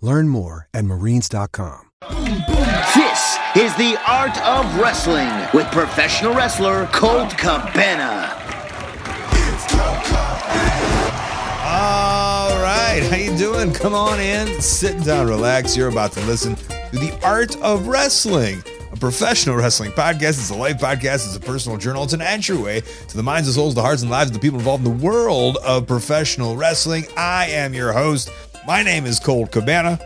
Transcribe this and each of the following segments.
Learn more at marines.com. This is the art of wrestling with professional wrestler Colt Cabana. All right, how you doing? Come on in, sit down, relax. You're about to listen to the art of wrestling, a professional wrestling podcast. It's a life podcast. It's a personal journal. It's an entryway to the minds, the souls, the hearts, and lives of the people involved in the world of professional wrestling. I am your host. My name is Colt Cabana.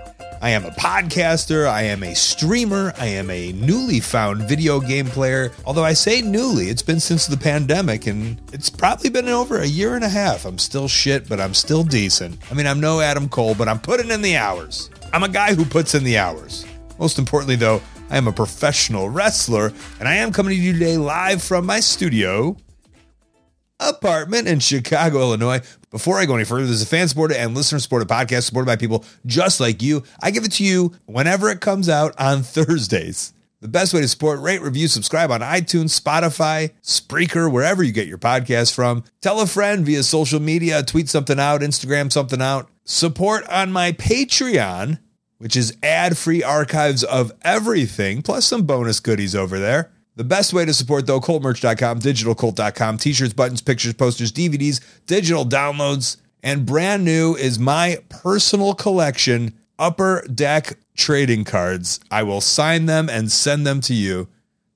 I am a podcaster. I am a streamer. I am a newly found video game player. Although I say newly, it's been since the pandemic and it's probably been over a year and a half. I'm still shit, but I'm still decent. I mean, I'm no Adam Cole, but I'm putting in the hours. I'm a guy who puts in the hours. Most importantly, though, I am a professional wrestler and I am coming to you today live from my studio apartment in Chicago, Illinois. Before I go any further, there's a fan supported and listener supported podcast supported by people just like you. I give it to you whenever it comes out on Thursdays. The best way to support, rate, review, subscribe on iTunes, Spotify, Spreaker, wherever you get your podcast from. Tell a friend via social media, tweet something out, Instagram something out. Support on my Patreon, which is ad free archives of everything, plus some bonus goodies over there. The best way to support, though, coltmerch.com, digitalcolt.com, t shirts, buttons, pictures, posters, DVDs, digital downloads, and brand new is my personal collection, Upper Deck trading cards. I will sign them and send them to you.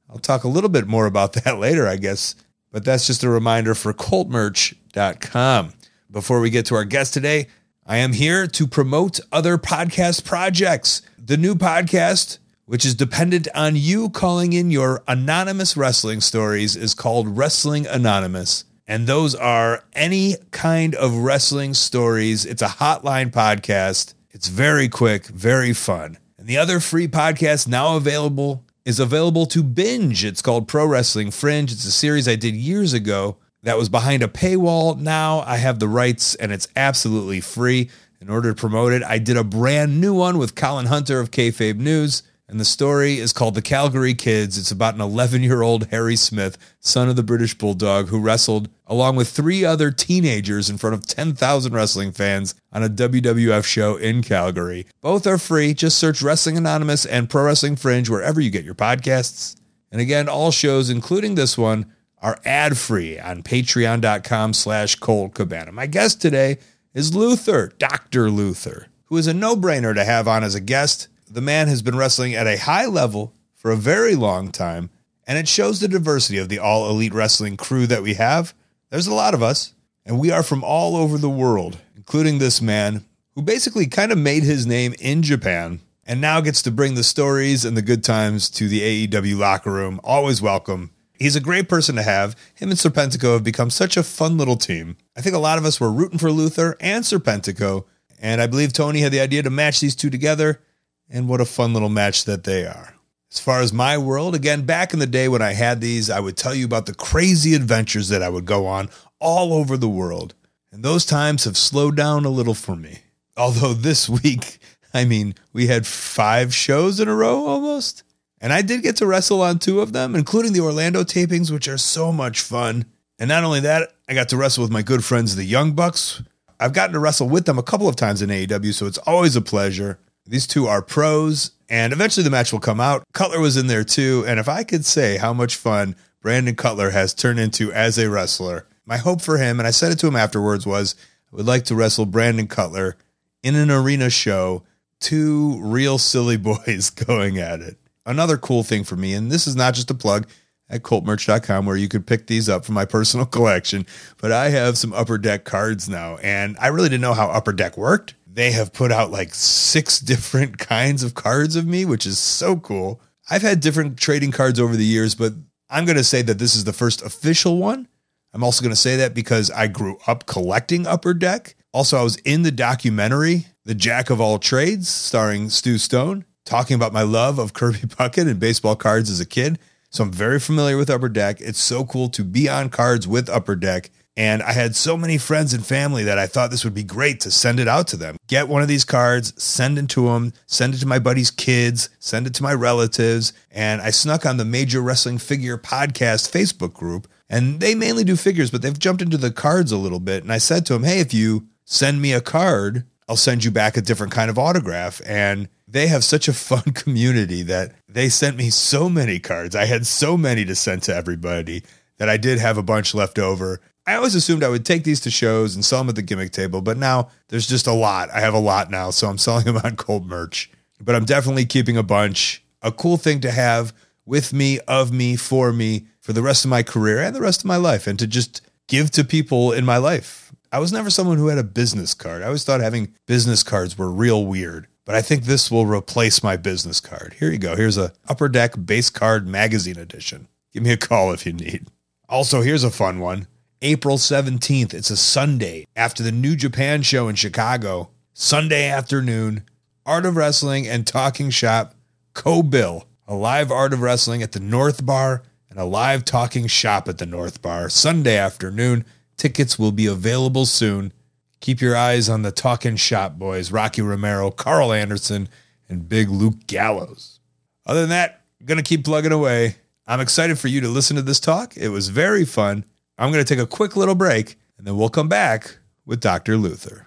I'll talk a little bit more about that later, I guess, but that's just a reminder for coltmerch.com. Before we get to our guest today, I am here to promote other podcast projects. The new podcast which is dependent on you calling in your anonymous wrestling stories, is called Wrestling Anonymous. And those are any kind of wrestling stories. It's a hotline podcast. It's very quick, very fun. And the other free podcast now available is available to binge. It's called Pro Wrestling Fringe. It's a series I did years ago that was behind a paywall. Now I have the rights and it's absolutely free. In order to promote it, I did a brand new one with Colin Hunter of Kayfabe News. And the story is called The Calgary Kids. It's about an 11 year old Harry Smith, son of the British Bulldog, who wrestled along with three other teenagers in front of 10,000 wrestling fans on a WWF show in Calgary. Both are free. Just search Wrestling Anonymous and Pro Wrestling Fringe wherever you get your podcasts. And again, all shows, including this one, are ad free on patreon.com slash Colt Cabana. My guest today is Luther, Dr. Luther, who is a no brainer to have on as a guest the man has been wrestling at a high level for a very long time, and it shows the diversity of the all elite wrestling crew that we have. There's a lot of us, and we are from all over the world, including this man who basically kind of made his name in Japan and now gets to bring the stories and the good times to the AEW locker room. Always welcome. He's a great person to have. Him and Serpentico have become such a fun little team. I think a lot of us were rooting for Luther and Serpentico, and I believe Tony had the idea to match these two together and what a fun little match that they are. As far as my world, again, back in the day when I had these, I would tell you about the crazy adventures that I would go on all over the world. And those times have slowed down a little for me. Although this week, I mean, we had five shows in a row almost. And I did get to wrestle on two of them, including the Orlando tapings, which are so much fun. And not only that, I got to wrestle with my good friends, the Young Bucks. I've gotten to wrestle with them a couple of times in AEW, so it's always a pleasure. These two are pros, and eventually the match will come out. Cutler was in there too, and if I could say how much fun Brandon Cutler has turned into as a wrestler, my hope for him, and I said it to him afterwards, was I would like to wrestle Brandon Cutler in an arena show, two real silly boys going at it. another cool thing for me, and this is not just a plug at coltmerch.com where you could pick these up from my personal collection, but I have some Upper Deck cards now, and I really didn't know how Upper Deck worked. They have put out like six different kinds of cards of me, which is so cool. I've had different trading cards over the years, but I'm going to say that this is the first official one. I'm also going to say that because I grew up collecting Upper Deck. Also, I was in the documentary, The Jack of All Trades, starring Stu Stone, talking about my love of Kirby Puckett and baseball cards as a kid. So I'm very familiar with Upper Deck. It's so cool to be on cards with Upper Deck. And I had so many friends and family that I thought this would be great to send it out to them. Get one of these cards, send it to them, send it to my buddy's kids, send it to my relatives. And I snuck on the Major Wrestling Figure Podcast Facebook group. And they mainly do figures, but they've jumped into the cards a little bit. And I said to them, hey, if you send me a card, I'll send you back a different kind of autograph. And they have such a fun community that they sent me so many cards. I had so many to send to everybody that I did have a bunch left over. I always assumed I would take these to shows and sell them at the gimmick table, but now there's just a lot. I have a lot now, so I'm selling them on colt merch. But I'm definitely keeping a bunch. A cool thing to have with me, of me, for me, for the rest of my career and the rest of my life, and to just give to people in my life. I was never someone who had a business card. I always thought having business cards were real weird, but I think this will replace my business card. Here you go. Here's a Upper Deck base card magazine edition. Give me a call if you need. Also, here's a fun one. April 17th. It's a Sunday after the New Japan show in Chicago. Sunday afternoon, Art of Wrestling and Talking Shop, Co Bill, a live Art of Wrestling at the North Bar and a live talking shop at the North Bar. Sunday afternoon. Tickets will be available soon. Keep your eyes on the Talking Shop boys, Rocky Romero, Karl Anderson, and Big Luke Gallows. Other than that, to keep plugging away. I'm excited for you to listen to this talk. It was very fun. I'm going to take a quick little break and then we'll come back with Dr. Luther.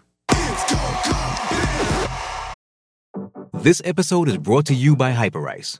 This episode is brought to you by Hyperice,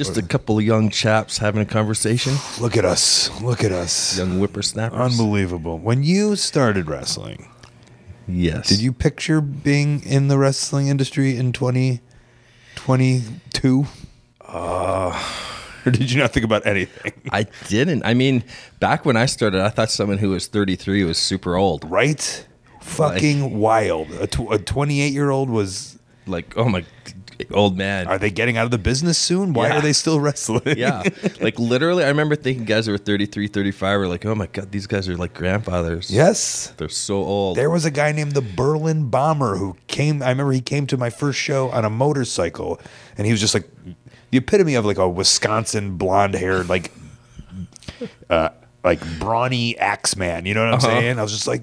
Just a couple of young chaps having a conversation. Look at us. Look at us. Young whippersnappers. Unbelievable. When you started wrestling, Yes. did you picture being in the wrestling industry in 2022? Uh, or did you not think about anything? I didn't. I mean, back when I started, I thought someone who was 33 was super old. Right? Fucking wild. A 28 year old was. Like, oh my, old man. Are they getting out of the business soon? Why Yeah. are they still wrestling? yeah. Like, literally, I remember thinking guys who were 33, 35 were like, oh my God, these guys are like grandfathers. yes. They're so old. There was a guy named the Berlin Bomber who came. I remember he came to my first show on a motorcycle, and he was just like the epitome of like a Wisconsin blonde haired, like, uh, like brawny axe man. You know what I'm saying? I was just like,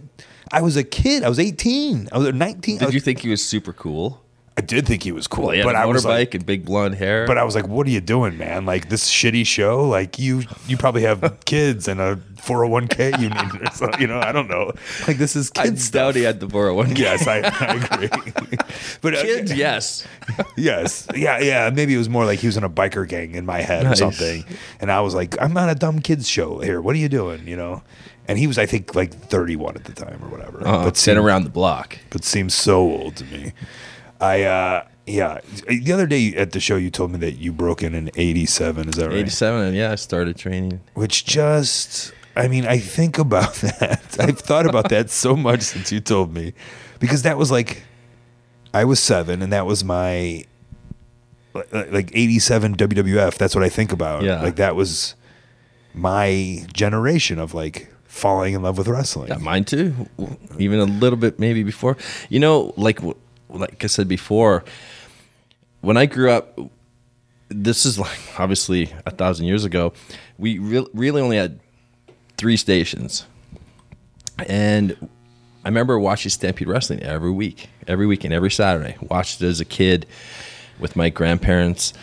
I was a kid. I was 18. I was 19. Did was- you think he was super cool? I did think he was cool, Well, he had but a I was like, and big blonde hair. but I was like, what are you doing, man? Like this shitty show. Like you, you probably have kids and a 401k you need, or something, you know. I don't know. Like this is I kids stuff. doubt he had the 401. Yes, I, I agree. but uh, Kids, yes. yes, yeah, yeah. Maybe it was more like he was in a biker gang in my head Nice. or something, and I was like, I'm on a dumb kids show here. What are you doing? You know. And he was, I think, like 31 at the time or whatever. Uh, but seemed, around the block. but seems so old to me. I, uh, yeah. The other day at the show, you told me that you broke in in 87. Is that right? 87, and yeah, I started training. Which just, I mean, I think about that. I've thought about that so much since you told me, because that was like, I was seven, and that was my like- like 87 WWF. That's what I think about. Yeah. Like that was my generation of like falling in love with wrestling. Yeah, mine too. Even a little bit maybe before. You know, like like I said before, when I grew up, this is like obviously a thousand years ago. We re- really only had three stations, and I remember watching Stampede Wrestling every week, every weekend, every Saturday. Watched it as a kid with my grandparents,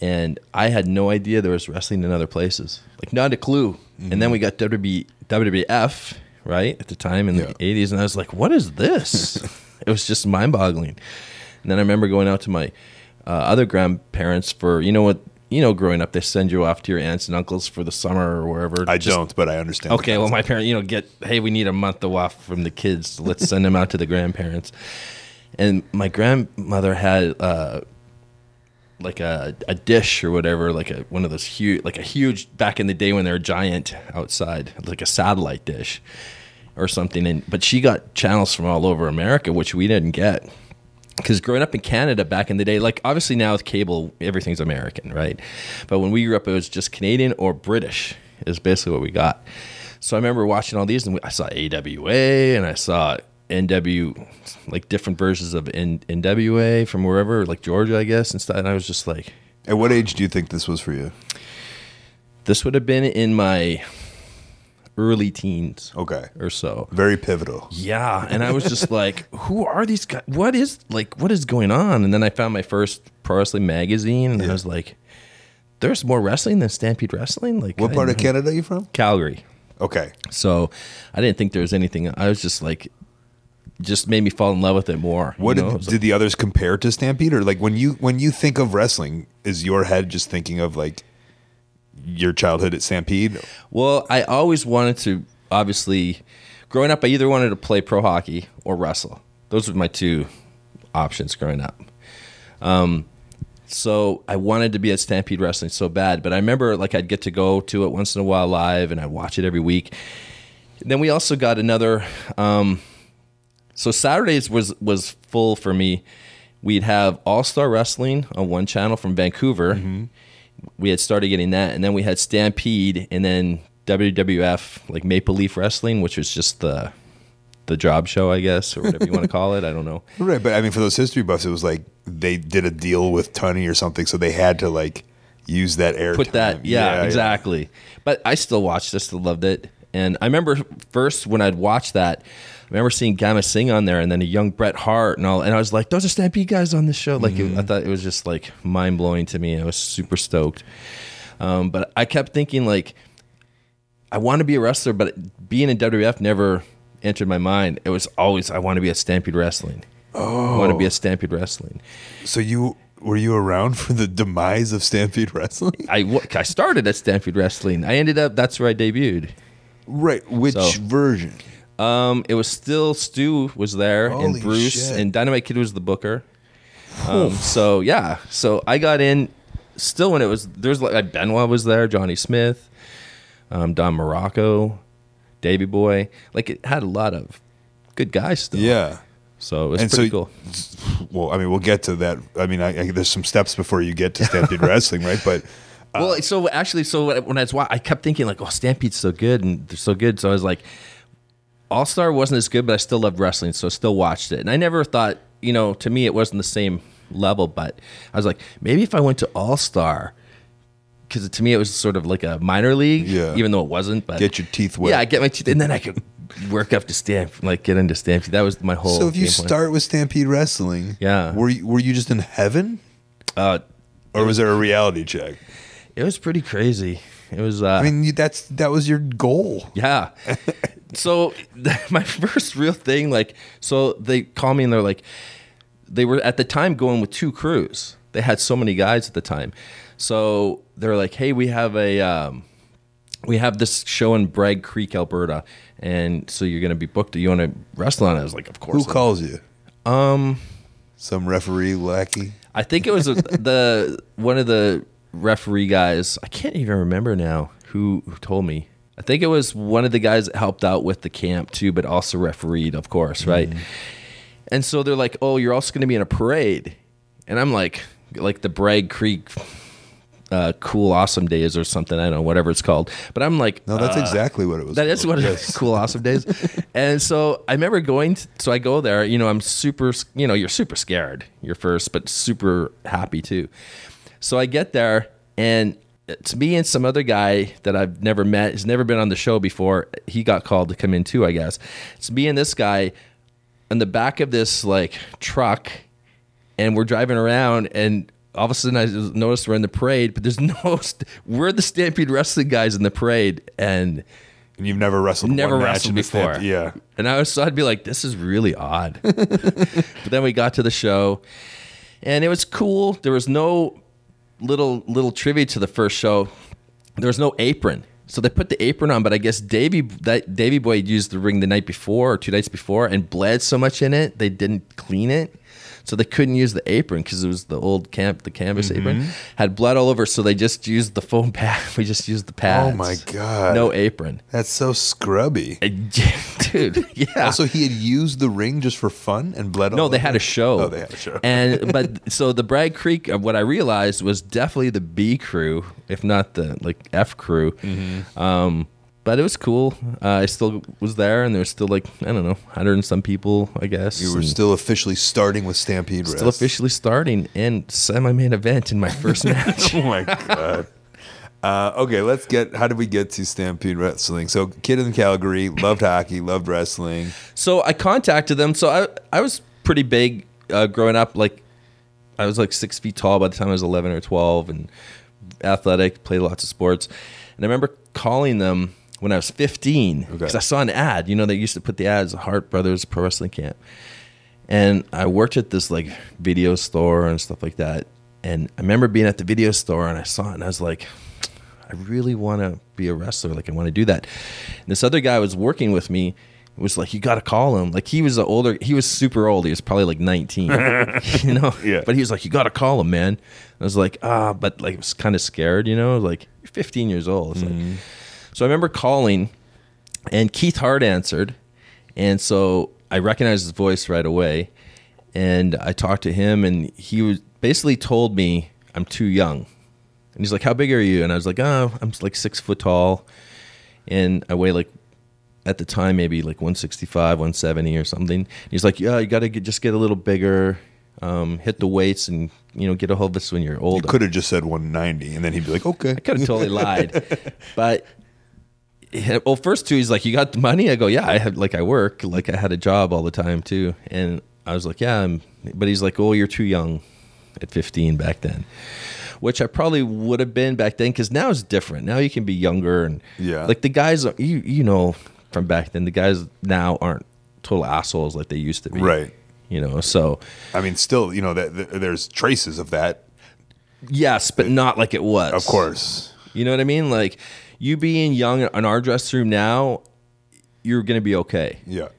and I had no idea there was wrestling in other places, like not a clue. And then we mm-hmm. got WB, WWF right at the time in the '80s, and I was like, "What is this?" it was just mind-boggling. And then I remember going out to my uh, other grandparents for you know what you know growing up they send you off to your aunts and uncles for the summer or wherever. I Just- don't, but I understand. Okay, well, my parents, you know, get hey, we need a month off from the kids. Let's send them out to the grandparents. And my grandmother had uh, like a, a dish or whatever, like a one of those huge, like a huge back in the day when they were giant outside, like a satellite dish or something. And but she got channels from all over America, which we didn't get. Because growing up in Canada back in the day, like obviously now with cable, everything's American, right? But when we grew up, it was just Canadian or British is basically what we got. So I remember watching all these, and I saw AWA, and I saw NW, like different versions of N- NWA from wherever, like Georgia, I guess, and stuff. And I was just like, At what age do you think this was for you? this would have been in my early teens Okay. or so. Very pivotal. Yeah, and I was just like, "Who are these guys? What is like? What is going on?" And then I found my first pro wrestling magazine, and I was like, "There's more wrestling than Stampede Wrestling." Like, What I part of Canada are you from? Calgary. Okay. So I didn't think there was anything. I was just like, just made me fall in love with it more. you What know? It did, did the others compare to Stampede, or like when you when you think of wrestling, is your head just thinking of like your childhood at Stampede? Well, I always wanted to, obviously, growing up, I either wanted to play pro hockey or wrestle. Those were my two options growing up. Um, so I wanted to be at Stampede Wrestling so bad, but I remember like I'd get to go to it once in a while live, and I'd watch it every week. then we also got another. Um, so Saturdays was was full for me. We'd have All Star Wrestling on one channel from Vancouver. We had started getting that, and then we had Stampede, and then WWF, like Maple Leaf Wrestling, which was just the the job show, I guess, or whatever you want to call it. I don't know. Right, but I mean, for those history buffs, it was like they did a deal with Tunney or something, so they had to like use that air. put that time. yeah, exactly but i still watched it still loved it and i remember first when i'd watched that i remember seeing Gama Singh on there and then a young bret hart and all and i was like those are stampede guys on this show like it, i thought it was just like mind-blowing to me i was super stoked um, but i kept thinking like i want to be a wrestler but being in wwf never entered my mind it was always i want to be a stampede wrestling oh. i want to be a stampede wrestling So you were you around for the demise of Stampede Wrestling? I I started at Stampede Wrestling. I ended up, that's where I debuted. right. Which So- version? Um, it was still Stu was there Holy and Bruce shit. and Dynamite Kid was the booker. Um, so yeah, so I got in still when it was there's like Benoit was there, Johnny Smith, um, Don Muraco, Davy Boy. Like it had a lot of good guys still. Yeah. So it was And pretty so- cool. Well, I mean, we'll get to that. I mean, I, I, there's some steps before you get to Stampede Wrestling, right? But well, so actually, so when I was wa- I kept thinking like, oh, Stampede's so good and they're so good. So I was like, All Star wasn't as good, but I still loved wrestling, so I still watched it. And I never thought, you know, to me it wasn't the same level, but I was like, maybe if I went to All Star, because to me it was sort of like a minor league, Yeah. even though it wasn't. But Get your teeth wet. Yeah, I get my teeth, and then I could work up to Stampede, like get into Stampede. That was my whole. So if you plan. start with Stampede Wrestling, Yeah. were you, were you just in heaven, uh, or was there a reality check? it was pretty crazy. It was. Uh, I mean, that's that was your goal. Yeah. so my first real thing, like, so they call me and they're like, they were at the time going with two crews. They had so many guys at the time. So they're like, hey, we have a, um, we have this show in Bragg Creek, Alberta, and so you're gonna be booked. Do you want to wrestle on it? I was like, of course. Who calls you? Um, Some referee lackey. I think it was a, the one of the referee guys. I can't even remember now who, who told me. I think it was one of the guys that helped out with the camp too, but also refereed, of course, right? And so they're like, "Oh, you're also going to be in a parade," and I'm like, like the Bragg Creek. Uh, cool, awesome days or something. I don't know, whatever it's called. But I'm like, No, that's uh, exactly what it was. that is what it Yes. is. Cool, awesome days. and so I remember going. To, so I go there. You know, I'm super. You know, you're super scared. You're first, but super happy too. So I get there, and it's me and some other guy that I've never met. Has never been on the show before. He got called to come in too. I guess it's me and this guy in the back of this like truck, and we're driving around and. All of a sudden, I noticed we're in the parade, but there's no. St- we're the Stampede Wrestling guys in the parade, and And you've never wrestled. never one wrestled before. Stamp- Yeah. And I was so I'd be like, this is really odd. but then we got to the show and it was cool. There was no little little trivia to the first show. There was no apron. So they put the apron on, but I guess Davy that Davy Boy used the ring the night before or two nights before and bled so much in it they didn't clean it. So they couldn't use the apron because it was the old camp, the canvas Mm-hmm. apron had blood all over. So they just used the foam pad. We just used the pads. Oh my God. No apron. That's so scrubby. dude. Yeah. Also, he had used the ring just for fun and bled. no, they over had a show. Oh, they had a show. and but so the Bragg Creek. uh, What I realized was definitely the B crew, if not the like F crew. Mm-hmm. Um, but it was cool. Uh, I still was there, and there was still like I don't know, hundred and some people, I guess. you were and still officially starting with Stampede. Wrestling. Still Rest. officially starting and semi-main event in my first match. oh my god. Uh, okay, let's get. How did we get to Stampede Wrestling? So, kid in Calgary, loved hockey, loved wrestling. So I contacted them. So I I was pretty big uh, growing up. Like I was like six feet tall by the time I was eleven or twelve, and athletic. Played lots of sports. And I remember calling them when I was fifteen because Okay. I saw an ad. You know, they used to put the ads, Hart Brothers Pro Wrestling Camp. And I worked at this like video store and stuff like that. And I remember being at the video store and I saw it and I was like, I really want to be a wrestler. Like I want to do that. And this other guy was working with me. Was like, you got to call him. Like he was an older, he was super old. He was probably like 19, you know? Yeah. But he was like, you got to call him, man. I was like, ah, but like, I was kind of scared, you know? Like you're 15 years old. It's like, so I remember calling and Keith Hart answered. And so I recognized his voice right away. And I talked to him, and he was basically told me I'm too young. And he's like, "How big are you?" And I was like, "Oh, I'm like six foot tall, and I weigh like at the time maybe like 165, 170 or something." He's like, "Yeah, you got to just get a little bigger, um, hit the weights, and you know, get a hold of us when you're older." You Could have just said 190, and then he'd be like, "Okay." I could have totally lied, but well, first two, he's like, "You got the money?" I go, "Yeah, I had like I work, like I had a job all the time too." And I was like, "Yeah," I'm, but he's like, "Oh, you're too young at 15 back then," which I probably would have been back then because now it's different. Now you can be younger and Yeah. like the guys you you know from back then, the guys now aren't total assholes like they used to be, Right. You know, so I mean, still, you know, that that- there's traces of that, yes, but not like it was, of course. You know what I mean? Like you being young in our dressing room now, you're gonna be okay. Yeah.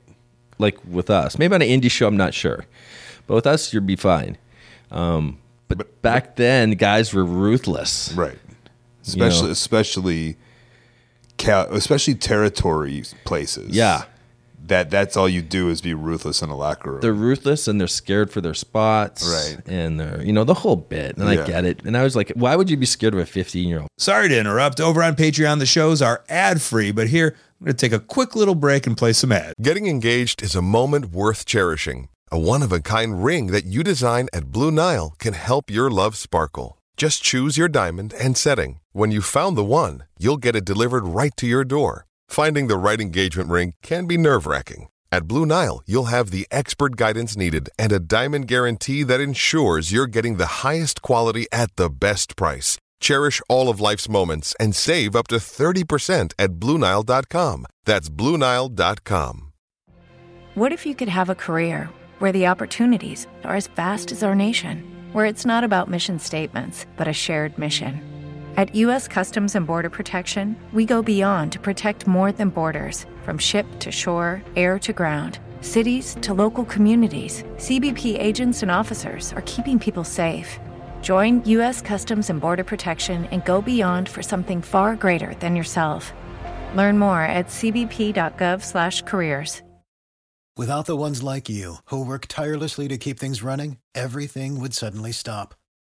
Like with us, maybe on an indie show, I'm not sure, but with us, you'll be fine. Um, but, back then, guys were ruthless. Right. Especially, know. especially, especially territory places. Yeah. That that's all you do is be ruthless in a locker room. They're ruthless and they're scared for their spots, Right. And they're you know the whole bit, and Yeah. I get it. And I was like, why would you be scared of a 15 year old? Sorry to interrupt. Over on Patreon, the shows are ad free, but here I'm going to take a quick little break and play some ads. Getting engaged is a moment worth cherishing. A one of a kind ring that you design at Blue Nile can help your love sparkle. Just choose your diamond and setting. When you've found the one, you'll get it delivered right to your door. Finding the right engagement ring can be nerve wracking. At Blue Nile, you'll have the expert guidance needed and a diamond guarantee that ensures you're getting the highest quality at the best price. Cherish all of life's moments and save up to 30% at BlueNile.com. That's BlueNile.com. What if you could have a career where the opportunities are as vast as our nation, where it's not about mission statements, but a shared mission? At U.S. Customs and Border Protection, we go beyond to protect more than borders from ship to shore, air to ground. Cities to local communities, CBP agents and officers are keeping people safe. Join U.S. Customs and Border Protection and go beyond for something far greater than yourself. Learn more at cbp.gov/careers. Without the ones like you who work tirelessly to keep things running, everything would suddenly stop.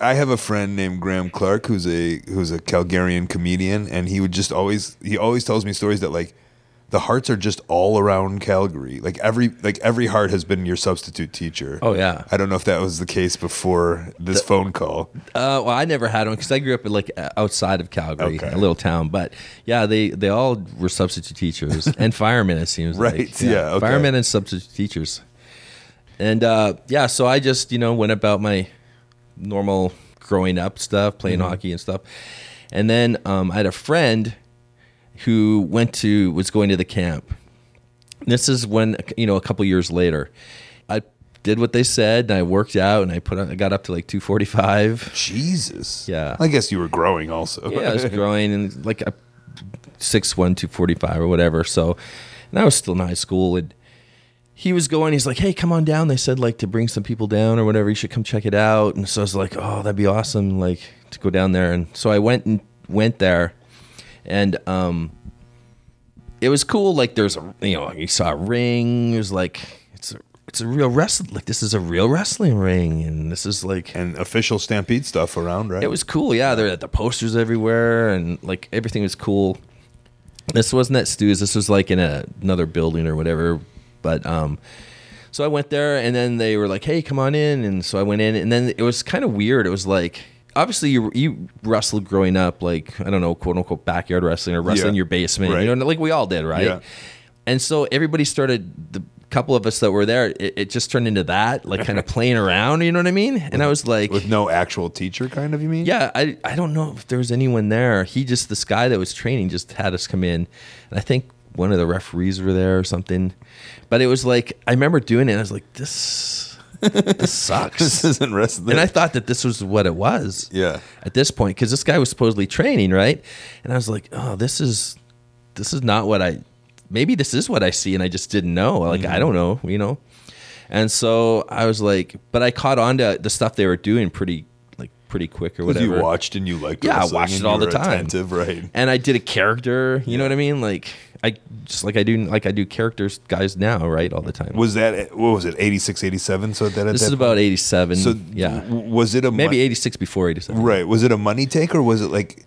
I have a friend named Graham Clark who's a who's a Calgarian comedian, and he would just always he always tells me stories that like the hearts are just all around Calgary. Like every like every heart has been your substitute teacher. Oh yeah. I don't know if that was the case before this phone call. Uh, well, I never had one because I grew up in, like uh, outside of Calgary, Okay. a little town. But yeah, they they all were substitute teachers and firemen. It seems Right, Like. yeah, okay. firemen and substitute teachers. And uh, yeah, so I just you know went about my normal growing up stuff, playing Mm-hmm. hockey and stuff. And then um, I had a friend who went to was going to the camp. This is when you know a couple years later, I did what they said and I worked out and I put on, I got up to like 245. Jesus. Yeah. I guess you were growing also. Yeah, I was growing and like a six one two forty five or whatever. So, and I was still in high school. And he was going. He's like, "Hey, come on down." They said like to bring some people down or whatever. You should come check it out. And so I was like, "Oh, that'd be awesome!" Like to go down there. And so I went and went there, and um, it was cool. Like there's a you know you saw a ring. It was like it's a it's a real wrestling. Like this is a real wrestling ring, and this is like and official Stampede stuff around, right? it was cool. Yeah, there the posters everywhere, and like everything was cool. This wasn't at Stu's. This was like in a, another building or whatever. But um, so I went there, and then they were like, "Hey, come on in." And so I went in, and then it was kind of weird. It was like obviously you you wrestled growing up, like I don't know, quote unquote backyard wrestling or wrestling in Yeah. your basement, Right. you know, like we all did, right? Yeah. And so everybody started the couple of us that were there. It, it just turned into that, like kind of playing around. You know what I mean? And I was like, with no actual teacher, kind of. You mean? yeah, I I don't know if there was anyone there. He just this guy that was training just had us come in, and I think one of the referees were there or something. But it was like I remember doing it. and I was like, this this sucks. This isn't wrestling. and I thought that this was what it was. Yeah. At this point, because this guy was supposedly training, right? And I was like, oh, this is this is not what I. Maybe this is what I see, and I just didn't know. Like Mm-hmm. I don't know, you know. And so I was like, but I caught on to the stuff they were doing pretty like pretty quick or whatever. you watched and you liked. Yeah, I watched it all the time. Attentive, right? and I did a character. You know what I mean? Like I just like I do like I do characters guys now, right? All the time. Was that what was it? 86, 87? So that this that is about eighty seven. So yeah, w- was it a maybe eighty six before eighty seven. right? Was it a money take or was it like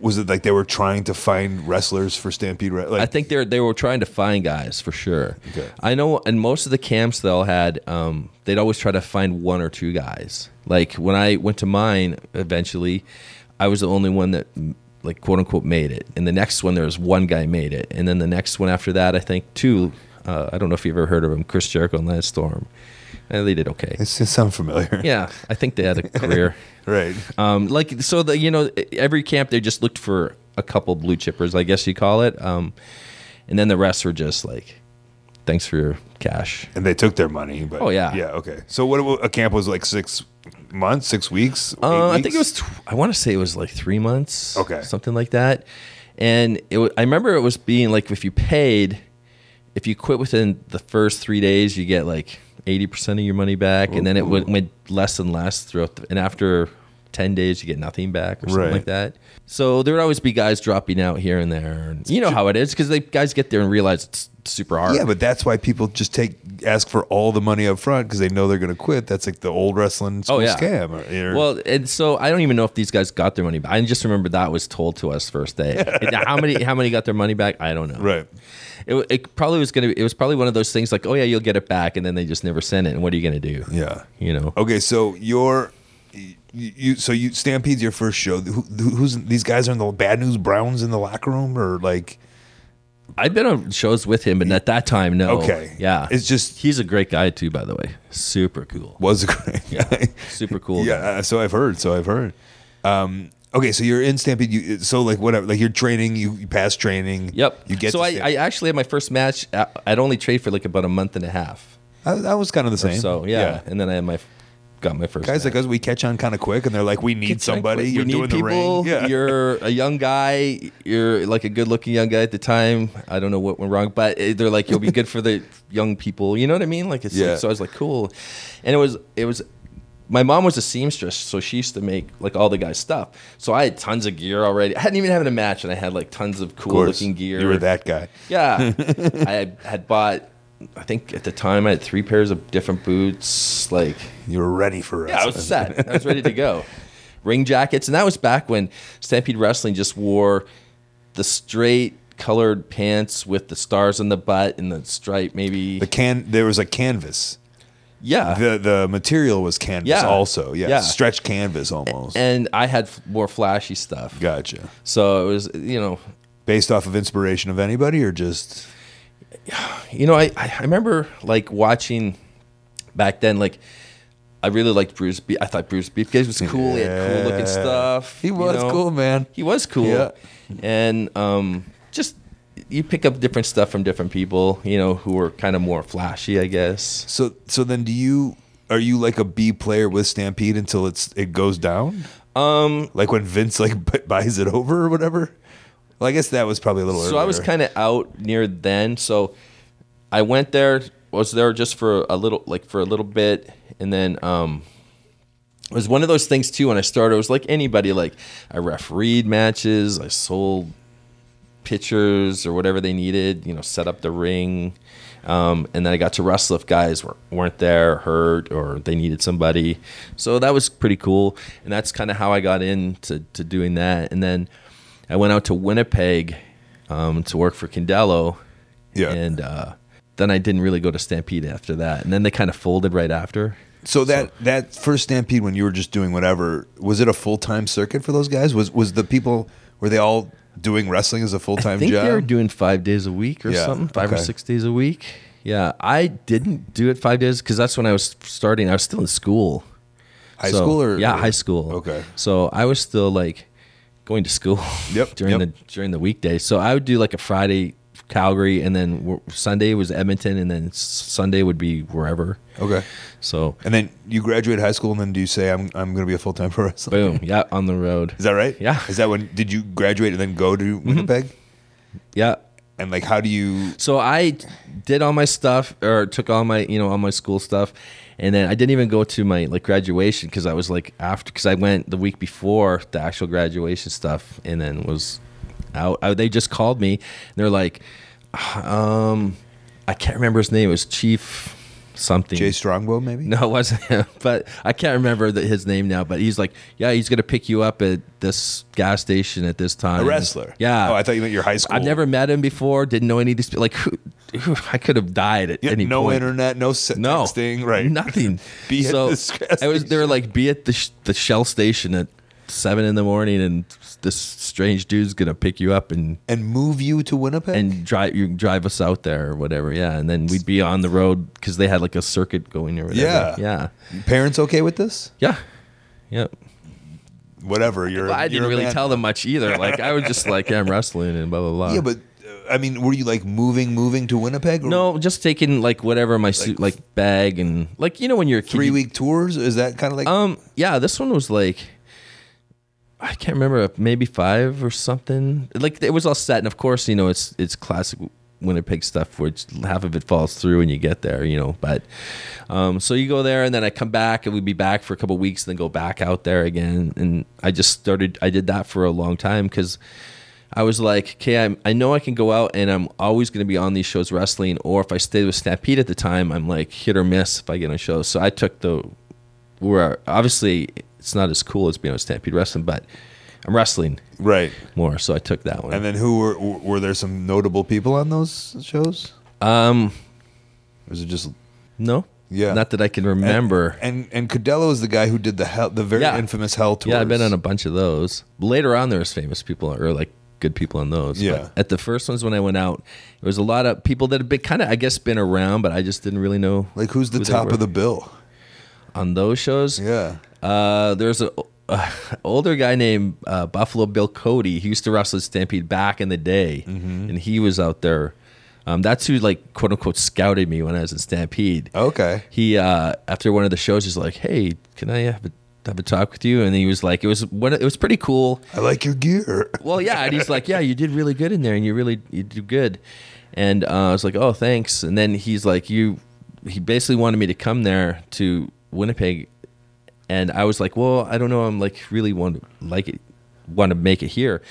was it like they were trying to find wrestlers for Stampede? Like I think they're they were trying to find guys for sure. Okay. I know, and most of the camps they all had, um, they'd always try to find one or two guys. Like when I went to mine, eventually, I was the only one that like quote unquote made it. And the next one there was one guy made it, and then the next one after that, I think two. Uh, I don't know if you've ever heard of them, Chris Jericho and Lance Storm. And they did okay. it sounds familiar. Yeah, I think they had a career. right. Um, like so, the you know every camp they just looked for a couple blue chippers, I guess you call it, um, and then the rest were just like, thanks for your cash. And they took their money. But Oh, yeah. yeah. Okay. So what a camp was like six months, six weeks. Uh, I think it was. Tw- I want to say it was like three months. Okay. something like that. And it. wa- I remember it was being like if you paid, if you quit within the first three days, you get like eighty percent of your money back, and then it went, went less and less throughout. The, and after ten days, you get nothing back or something Right. like that. So there would always be guys dropping out here and there. And you know how it is because they guys get there and realize it's super hard. Yeah, but that's why people just take ask for all the money up front because they know they're going to quit. That's like the old wrestling Oh yeah, scam. or- or- Well, and so I don't even know if these guys got their money back. I just remember that was told to us first day. How many? How many got their money back? I don't know. right. It, it probably was gonna. It was probably one of those things like, oh yeah, you'll get it back, and then they just never sent it. And what are you gonna do? Yeah. You know. Okay, so you're you, you so you Stampede's your first show. Who, who's these guys are in the Bad News Browns in the locker room or like I've been on shows with him, but at that time, no. Okay. Yeah. It's just he's a great guy too, by the way. Super cool. was a great guy. Super cool. yeah, uh, so I've heard. So I've heard. Um, okay, so you're in Stampede. You, so like whatever, like you're training. You, you pass training. Yep. You get. so I, I actually had my first match. I'd only trained for like about a month and a half. I, that was kind of the same. So yeah. and then I had my got my first Guys match. like us, we catch on kind of quick, and they're like, "We need Get somebody. quick. You're we doing need the people. ring. Yeah. You're a young guy. You're like a good-looking young guy at the time. I don't know what went wrong, but eh, they're like, you'll be good for the young people. You know what I mean? Like, it's Yeah. so I was like, cool. And it was, it was. My mom was a seamstress, so she used to make like all the guys' stuff. So I had tons of gear already. I hadn't even had a match, and I had like tons of Of cool course, looking gear. You were that guy. Yeah, I had, had bought. I think at the time I had three pairs of different boots. Like You were ready for yeah, I was set. I was ready to go. Ring jackets, and that was back when Stampede Wrestling just wore the straight colored pants with the stars on the butt and the stripe, maybe. The can there was a canvas. yeah, The the material was canvas Yeah. also. Yeah. Yeah. Stretched canvas almost. and I had more flashy stuff. gotcha. So it was, you know, Based off of inspiration of anybody or just you know, I, I I remember like watching back then, like I really liked Bruce. Be- I thought Bruce Beefcake was cool. He had cool looking stuff. He you was know. cool, man. He was cool. Yeah. And um, just you pick up different stuff from different people, you know, who are kind of more flashy, I guess. So so then do you are you like a B player with Stampede until it's it goes down? Um, Like when Vince like b- buys it over or whatever? Well, I guess that was probably a little so I was kind of out near then. So I went there, was there just for a little, like for a little bit, and then um, it was one of those things too. When I started, it was like anybody. Like I refereed matches, I sold pictures or whatever they needed. You know, set up the ring. Um, and then I got to wrestle if guys were, weren't there, hurt, or they needed somebody. So that was pretty cool. And that's kind of how I got into to doing that. And then I went out to Winnipeg um, to work for Condello. Yeah. And uh, then I didn't really go to Stampede after that. And then they kind of folded right after. So that that first Stampede when you were just doing whatever, was it a full time circuit for those guys? Was was the people were they all doing wrestling as a full time job? they were doing five days a week or Yeah, something, five or six days a week. Yeah, I didn't do it five days because that's when I was starting. I was still in school. High So- school or yeah, or- high school. Okay. So I was still like going to school. Yep, during yep. the during the weekday, So I would do like a Friday Calgary, and then Sunday was Edmonton, and then Sunday would be wherever. Okay. So And then you graduate high school and then do you say I'm I'm going to be a full time pro wrestler? boom, yeah, on the road. Is that right? Yeah. Is that when did you graduate and then go to mm-hmm. Winnipeg? Yeah. And like how do you So I did all my stuff, or took all my, you know, all my school stuff, and then I didn't even go to my like graduation because I was like after because I went the week before the actual graduation stuff, and then was out. I, they just called me, and they're like, um, I can't remember his name. It was Chief something. Jay Strongbow maybe? No, it wasn't him. But I can't remember the, his name now. But he's like, yeah, he's gonna pick you up at this gas station at this time. A wrestler. Yeah. Oh, I thought you meant your high school. I've never met him before. Didn't know any of these. people. Like, who, who, I could have died at Yeah, any no point. internet, no se- no texting, right? Nothing. Be at so this gas I was. They were like, be at the sh- the Shell station at seven in the morning, and this strange dude's gonna pick you up and and move you to Winnipeg and drive you drive us out there or whatever. Yeah, and then we'd be on the road because they had like a circuit going or whatever. Yeah. yeah, Parents okay with this? yeah, yeah. Whatever. You're. Well, I didn't a really tell them much either. Like I was just like, yeah, I'm wrestling and blah blah blah. Yeah, but uh, I mean, were you like moving, moving to Winnipeg? Or no, just taking like whatever my suit like bag and like you know when you're a kid, three week tours. Is that kind of like? Um, yeah, this one was like I can't remember, maybe five or something. Like it was all set, and of course, you know, it's it's classic Winnipeg stuff, which half of it falls through when you get there, you know. But um, so you go there, and then I come back, and we'd be back for a couple weeks, and then go back out there again. And I just started. I did that for a long time because I was like, okay, I'm, I know I can go out, and I'm always going to be on these shows wrestling. Or if I stayed with Stampede at the time, I'm like hit or miss if I get on shows. So I took the where obviously it's not as cool as being on Stampede Wrestling, but I'm wrestling right more, so I took that one. And then who were were there some notable people on those shows? Um, was it just no? Yeah, not that I can remember. And and, and Condello is the guy who did the hell, the very Yeah. infamous Hell tours. Yeah, I've been on a bunch of those. Later on, there was famous people or like good people on those. Yeah. But at the first ones when I went out, there was a lot of people that had been kind of, I guess, been around, but I just didn't really know. Like who's the who top of the bill on those shows? Yeah. Uh, there's a. Uh, older guy named uh, Buffalo Bill Cody. He used to wrestle at Stampede back in the day, Mm-hmm. and he was out there. Um, that's who like quote unquote scouted me when I was in Stampede. Okay. He uh, after one of the shows, he's like, "Hey, can I have a have a talk with you?" And he was like, "It was one. It was pretty cool." I like your gear. Well, yeah, and he's like, "Yeah, you did really good in there, and you really you do good." And uh, I was like, "Oh, thanks." And then he's like, "You," he basically wanted me to come there to Winnipeg, and I was like, "Well, I don't know. I'm like really want to like it, want to make it here."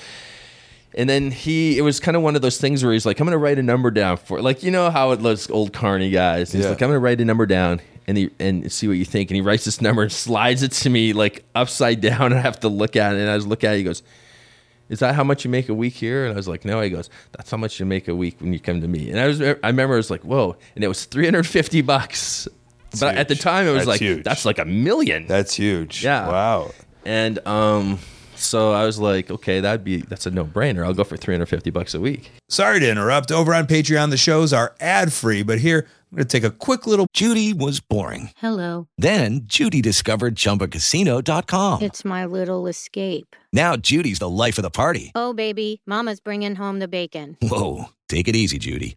And then he, it was kind of one of those things where he's like, I'm going to write a number down for, like, you know how it looks, old Carney guys. He's Yeah. like, I'm going to write a number down and he, and see what you think. And he writes this number and slides it to me like upside down. And I have to look at it. And I was looking at it. He goes, Is that how much you make a week here? And I was like, No. He goes, That's how much you make a week when you come to me. And I was, I remember I was like, Whoa. And it was 350 bucks. But at the time, it was That's like, huge. That's like a million. That's huge. Yeah. Wow. And um, so I was like, okay, that'd be that's a no brainer. I'll go for 350 bucks a week. Sorry to interrupt. Over on Patreon, the shows are ad free, but here I'm going to take a quick little. Judy was boring. Hello. Then Judy discovered ChumbaCasino.com. It's my little escape. Now Judy's the life of the party. Oh, baby, Mama's bringing home the bacon. Whoa, take it easy, Judy.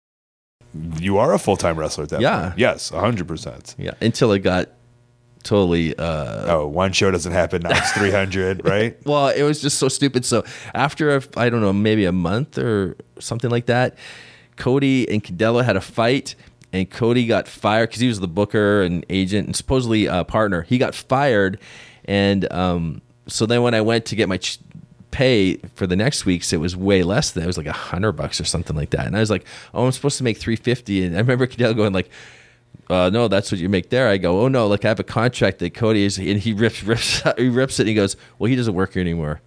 You are a full time wrestler at that Yeah. point. Yes, 100%. Yeah, until it got totally. Uh, oh, one show doesn't happen. Now it's 300, right? Well, it was just so stupid. So after a- I don't know, maybe a month or something like that, Cody and Condello had a fight, and Cody got fired because he was the booker and agent and supposedly a partner. He got fired, and um, so then when I went to get my ch- pay for the next week's, it was way less than it was like a hundred bucks or something like that. And I was like, oh, I'm supposed to make three fifty, and I remember Condello going like. Uh, no, that's what you make there. I go, oh no, like I have a contract that Cody is, and he rips, rips, he rips it. and He goes, well, he doesn't work here anymore.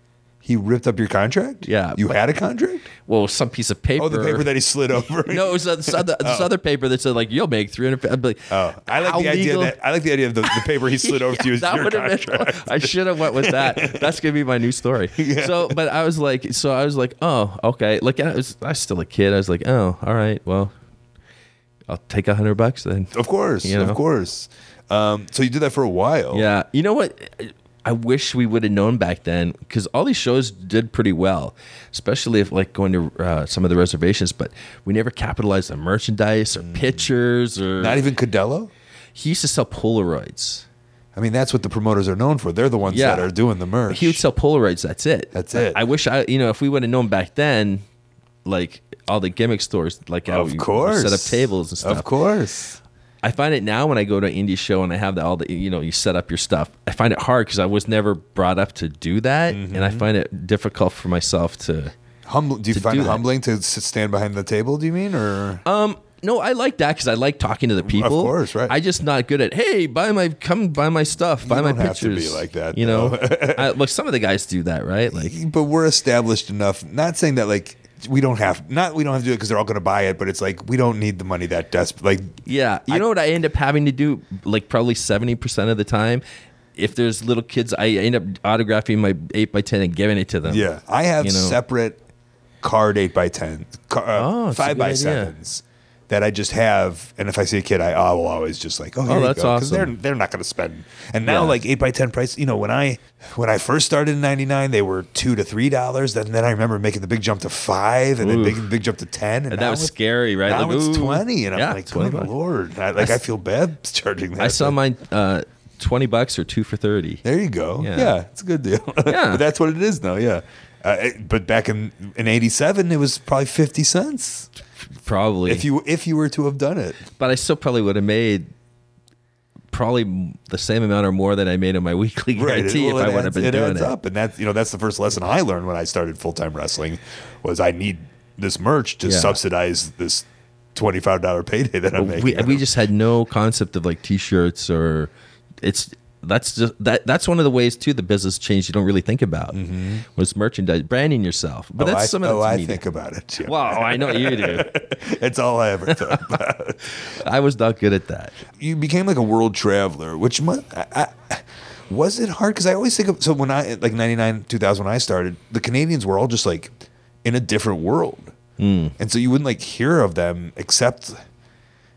He ripped up your contract. Yeah, You had a contract? Well, some piece of paper. Oh, the paper that he slid over. no, it was this other, this Oh. other paper that said like you'll make three hundred. I'm like, oh, I like the idea legal- that I like the idea of the, the paper he slid over to you that your would've been- contract. I should have went with that. That's gonna be my new story. So, but I was like, so I was like, oh, okay. Like I was, I was still a kid. I was like, oh, all right, well, I'll take a hundred bucks then. Of course, You know? of course. Um, so you did that for a while. Yeah. You know what? I wish we would have known back then because all these shows did pretty well, especially if like going to uh, some of the reservations. But we never capitalized on merchandise or pictures or Not even Condello. He used to sell Polaroids. I mean, that's what the promoters are known for. They're the ones Yeah. that are doing the merch. He would sell Polaroids. That's it. That's it. I wish I, you know, if we would have known back then, like all the gimmick stores, like how Of you course. set up tables and stuff. Of course. I find it now when I go to an indie show and I have the, all the, you know, you set up your stuff. I find it hard because I was never brought up to do that, and I Mhm. find it difficult for myself to. Humble. Do you find do it that. humbling to stand behind the table? Do you mean or? Um, no, I like that because I like talking to the people. Of course, right. I just not good at. Hey, buy my come buy my stuff, buy my have to pictures. be like that, you know. I, look, some of the guys do that, right? Like, but we're established enough. Not saying that like we don't have not we don't have to do it because they're all going to buy it, but it's like we don't need the money that desperate. Like yeah, you know what I end up having to do, like probably seventy percent of the time. If there's little kids, I end up autographing my eight by ten and giving it to them. yeah, I have you know? separate card eight by ten, car, uh, Oh, five by idea. sevens. That I just have, and if I see a kid, I, I will always just like, oh, Oh, that's go, awesome. They're they're not going to spend. And now, Yeah. like eight by ten price, you know, when I when I first started in '99, they were two to three dollars. Then then I remember making the big jump to five, and then Oof. big big jump to ten, and, And that was scary, right? Now Like, it's ooh. twenty, and I'm like, 20 good lord, I, like I feel bad charging that. I saw but- mine uh, twenty bucks or two for thirty. There you go. Yeah. Yeah, it's a good deal. Yeah. but that's what it is now. Yeah, uh, but back in in '87, it was probably fifty cents Probably. if you if you were to have done it. but I still probably would have made probably the same amount or more than I made in my weekly guarantee well, if I would have been it doing adds it. up, and that's you know that's the first lesson I learned when I started full time wrestling was I need this merch to Yeah. subsidize this twenty five dollar payday that I'm making. we, we just had no concept of like t-shirts or it's that's just that that's one of the ways too the business changed you don't really think about was merchandise branding yourself but oh, that's I, some of oh, that's I think about it. Jim. well i know you do it's all I ever thought about. i was not good at that you became like a world traveler, which I, I, was it hard? Because I always think of so when I like ninety nine two thousand when I started, the Canadians were all just like in a different world, Hmm. and so you wouldn't like hear of them except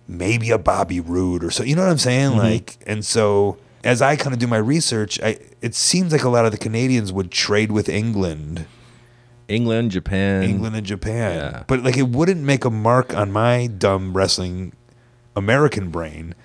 maybe a Bobby Roode or so. You know what I'm saying? Mhm. Like, and so as I kind of do my research, I it seems like a lot of the Canadians would trade with England. england japan England and Japan. But like it wouldn't make a mark on my dumb wrestling American brain.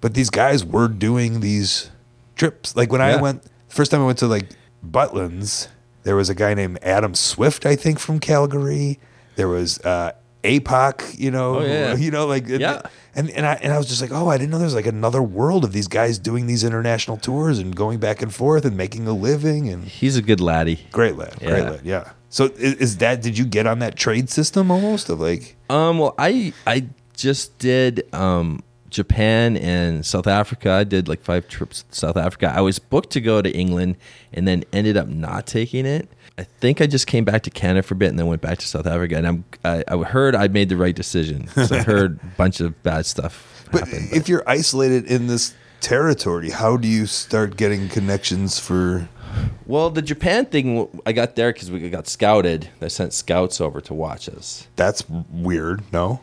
But these guys were doing these trips. Like when I went first time I went to like Butlin's, there was a guy named Adam Swift, I think, from Calgary. There was uh APOC, you know, Oh, yeah. you know, like Yeah. And and I and I was just like, oh, I didn't know there was like another world of these guys doing these international tours and going back and forth and making a living and he's a good laddie Great lad, great lad, yeah. So is, is that? Did you get on that trade system almost of like? Um, well, I I just did um, Japan and South Africa. I did like five trips to South Africa. I was booked to go to England and then ended up not taking it. I think I just came back to Canada for a bit and then went back to South Africa. And I'm I, I heard I made the right decision. 'cause I heard a bunch of bad stuff. But if you're isolated in this territory, how do you start getting connections for? Well, the Japan thing, I got there because we got scouted. They sent scouts over to watch us. That's weird. No,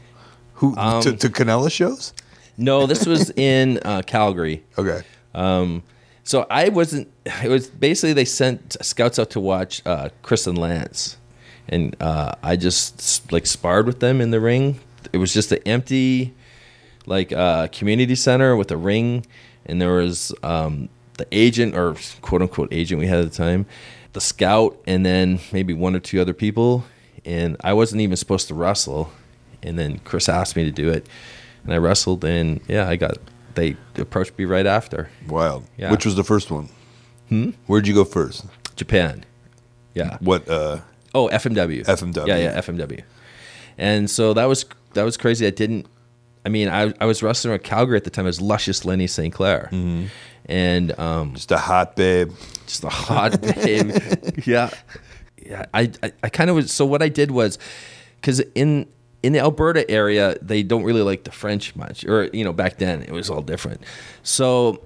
who Um, to, to Condello shows? No, this was in uh, Calgary. Okay. Um, so I wasn't. It was basically they sent scouts out to watch uh, Chris and Lance, and uh, I just like sparred with them in the ring. It was just an empty, like uh, community center with a ring, and there was um, the agent or quote unquote agent we had at the time, the scout, and then maybe one or two other people. And I wasn't even supposed to wrestle, and then Chris asked me to do it, and I wrestled, and yeah, I got. They approached me right after. Wild. Yeah. Which was the first one? Hmm? Where'd you go first? Japan. Yeah. What? uh Oh, FMW. FMW. Yeah, yeah, FMW. And so that was that was crazy. I didn't. I mean, I I was wrestling at Calgary at the time It was luscious Lenny St. Clair, and um, Just a hot babe. just a hot babe. yeah, yeah. I I, I kind of was. So what I did was, because in in the Alberta area, they don't really like the French much, or you know, back then it was all different. So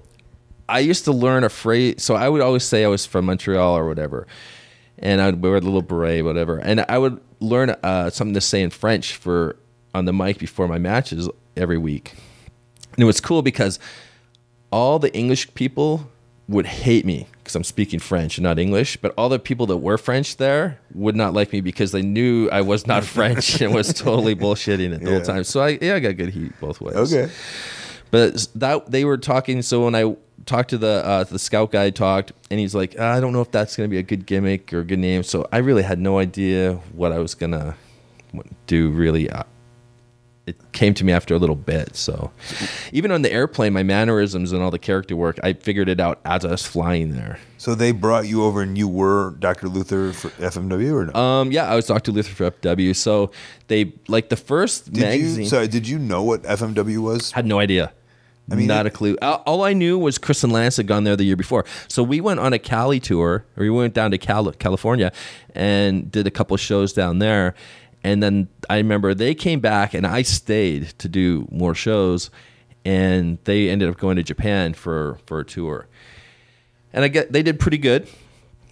I used to learn a phrase. So I would always say I was from Montreal or whatever, and I'd wear a little beret, whatever, and I would learn uh, something to say in French for on the mic before my matches every week. And it was cool because all the English people would hate me because I'm speaking French and not English, but all the people that were French there would not like me because they knew I was not French and was totally bullshitting it the Yeah. whole time. So I yeah, I got good heat both ways. Okay. But that they were talking. So when I talked to the uh, the scout guy. Talked, and he's like, I don't know if that's going to be a good gimmick or a good name. So I really had no idea what I was gonna do. Really, uh, it came to me after a little bit. So even on the airplane, my mannerisms and all the character work, I figured it out as I was flying there. So they brought you over, and you were Dr. Luther for FMW, or no? Um, yeah, I was Dr. Luther for FMW. So they like the first did magazine. you? Sorry, did you know what FMW was? Had no idea. I mean, not it- a clue. All all I knew was Chris and Lance had gone there the year before. So we went on a Cali tour, or we went down to Cal- California and did a couple shows down there. And then I remember they came back and I stayed to do more shows. And they ended up going to Japan for, for a tour. And I get they did pretty good,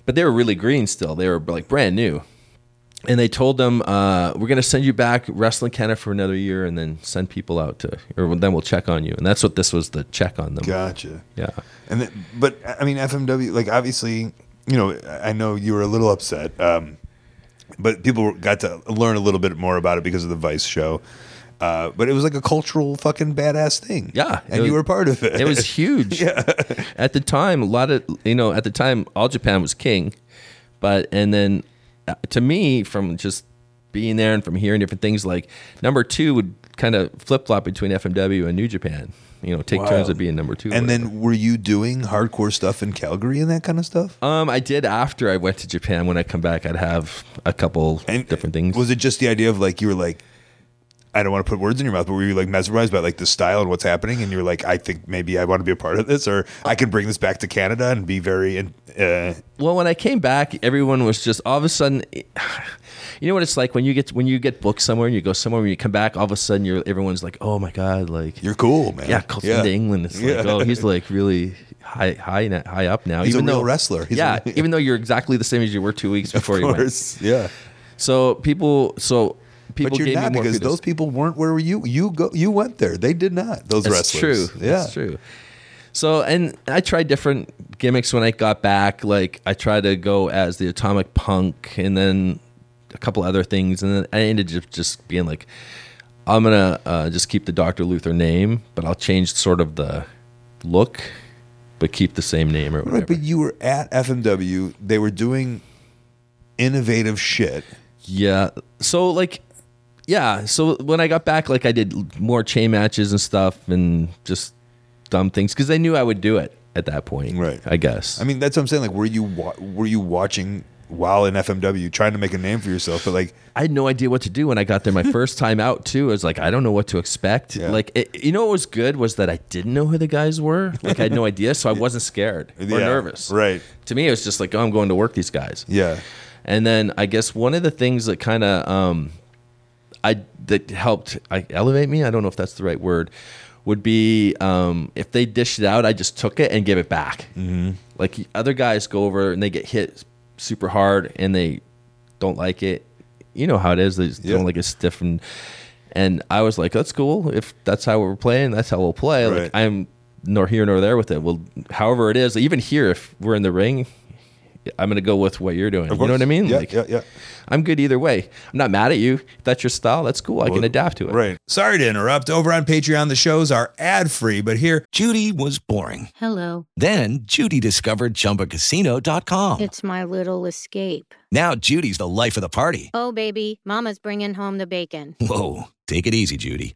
but they were really green still. They were like brand new. And they told them, uh, "We're going to send you back Wrestling Canada for another year, and then send people out to, or then we'll check on you." And that's what this was the check on them. Gotcha. Yeah. And then, but I mean, FMW, like obviously, you know, I know you were a little upset, um, but people got to learn a little bit more about it because of the Vice show. Uh, but it was like a cultural fucking badass thing. Yeah, and it you were part of it. It was huge. yeah. At the time, a lot of you know, at the time, all Japan was king, but and then uh, to me, from just being there and from hearing different things, like number two would kind of flip flop between FMW and New Japan. You know, take turns Wow. of being number two. And then, were you doing hardcore stuff in Calgary and that kind of stuff? Um, I did after I went to Japan. When I come back, I'd have a couple different things. Was it just the idea of like you were like, I don't want to put words in your mouth, but were you like mesmerized by like the style and what's happening, and you're like, I think maybe I want to be a part of this, or I can bring this back to Canada and be very. Uh, Well, when I came back, everyone was just all of a sudden. You know what it's like when you get when you get booked somewhere and you go somewhere and you come back, all of a sudden you're everyone's like, oh my god, like you're cool, man. Yeah, comes Yeah. to England. It's like, oh, he's like really high high high up now. He's a even real though, wrestler. He's yeah, a- even though you're exactly the same as you were two weeks before of you went. course, yeah. So people, so people but you're gave not because kudos. those people weren't where were you you go. You went there. They did not. Those That's wrestlers. true. Yeah, That's true. So, and I tried different gimmicks when I got back. Like, I tried to go as the Atomic Punk and then a couple other things. And then I ended up just being like, I'm to uh, just keep the Dr. Luther name, but I'll change sort of the look, but keep the same name or whatever. Right, but you were at FMW. They were doing innovative shit. Yeah. So like yeah, so when I got back like I did more chain matches and stuff and just dumb things cuz they knew I would do it at that point. Right. I guess. I mean, that's what I'm saying. Like, were you wa- were you watching while in FMW, trying to make a name for yourself? But like, I had no idea what to do when I got there my first time out too. I was like I don't know what to expect. Like it, you know what was good was that I didn't know who the guys were. Like I had no idea, so I wasn't scared or Yeah, nervous. right. To me it was just like oh, I'm going to work these guys. yeah, And then I guess one of the things that kind of um, I that helped I, elevate me. I don't know if that's the right word. Would be um, if they dished it out, I just took it and gave it back. Mm-hmm. Like other guys go over and they get hit super hard and they don't like it. You know how it is. They just Yeah. don't like it stiff and and I was like, that's cool. If that's how we're playing, that's how we'll play. Right. Like I'm nor here nor there with it. Well, however it is, even here, if we're in the ring, I'm gonna go with what you're doing. You know what I mean? Yeah, like, yeah, yeah. I'm good either way. I'm not mad at you. If that's your style, that's cool. I can adapt to it. right. Sorry to interrupt. Over on Patreon, the shows are ad free, but here, Judy was boring. Hello. Then Judy discovered ChumbaCasino.com. It's my little escape. Now Judy's the life of the party. Oh, baby, Mama's bringing home the bacon. Whoa, take it easy, Judy.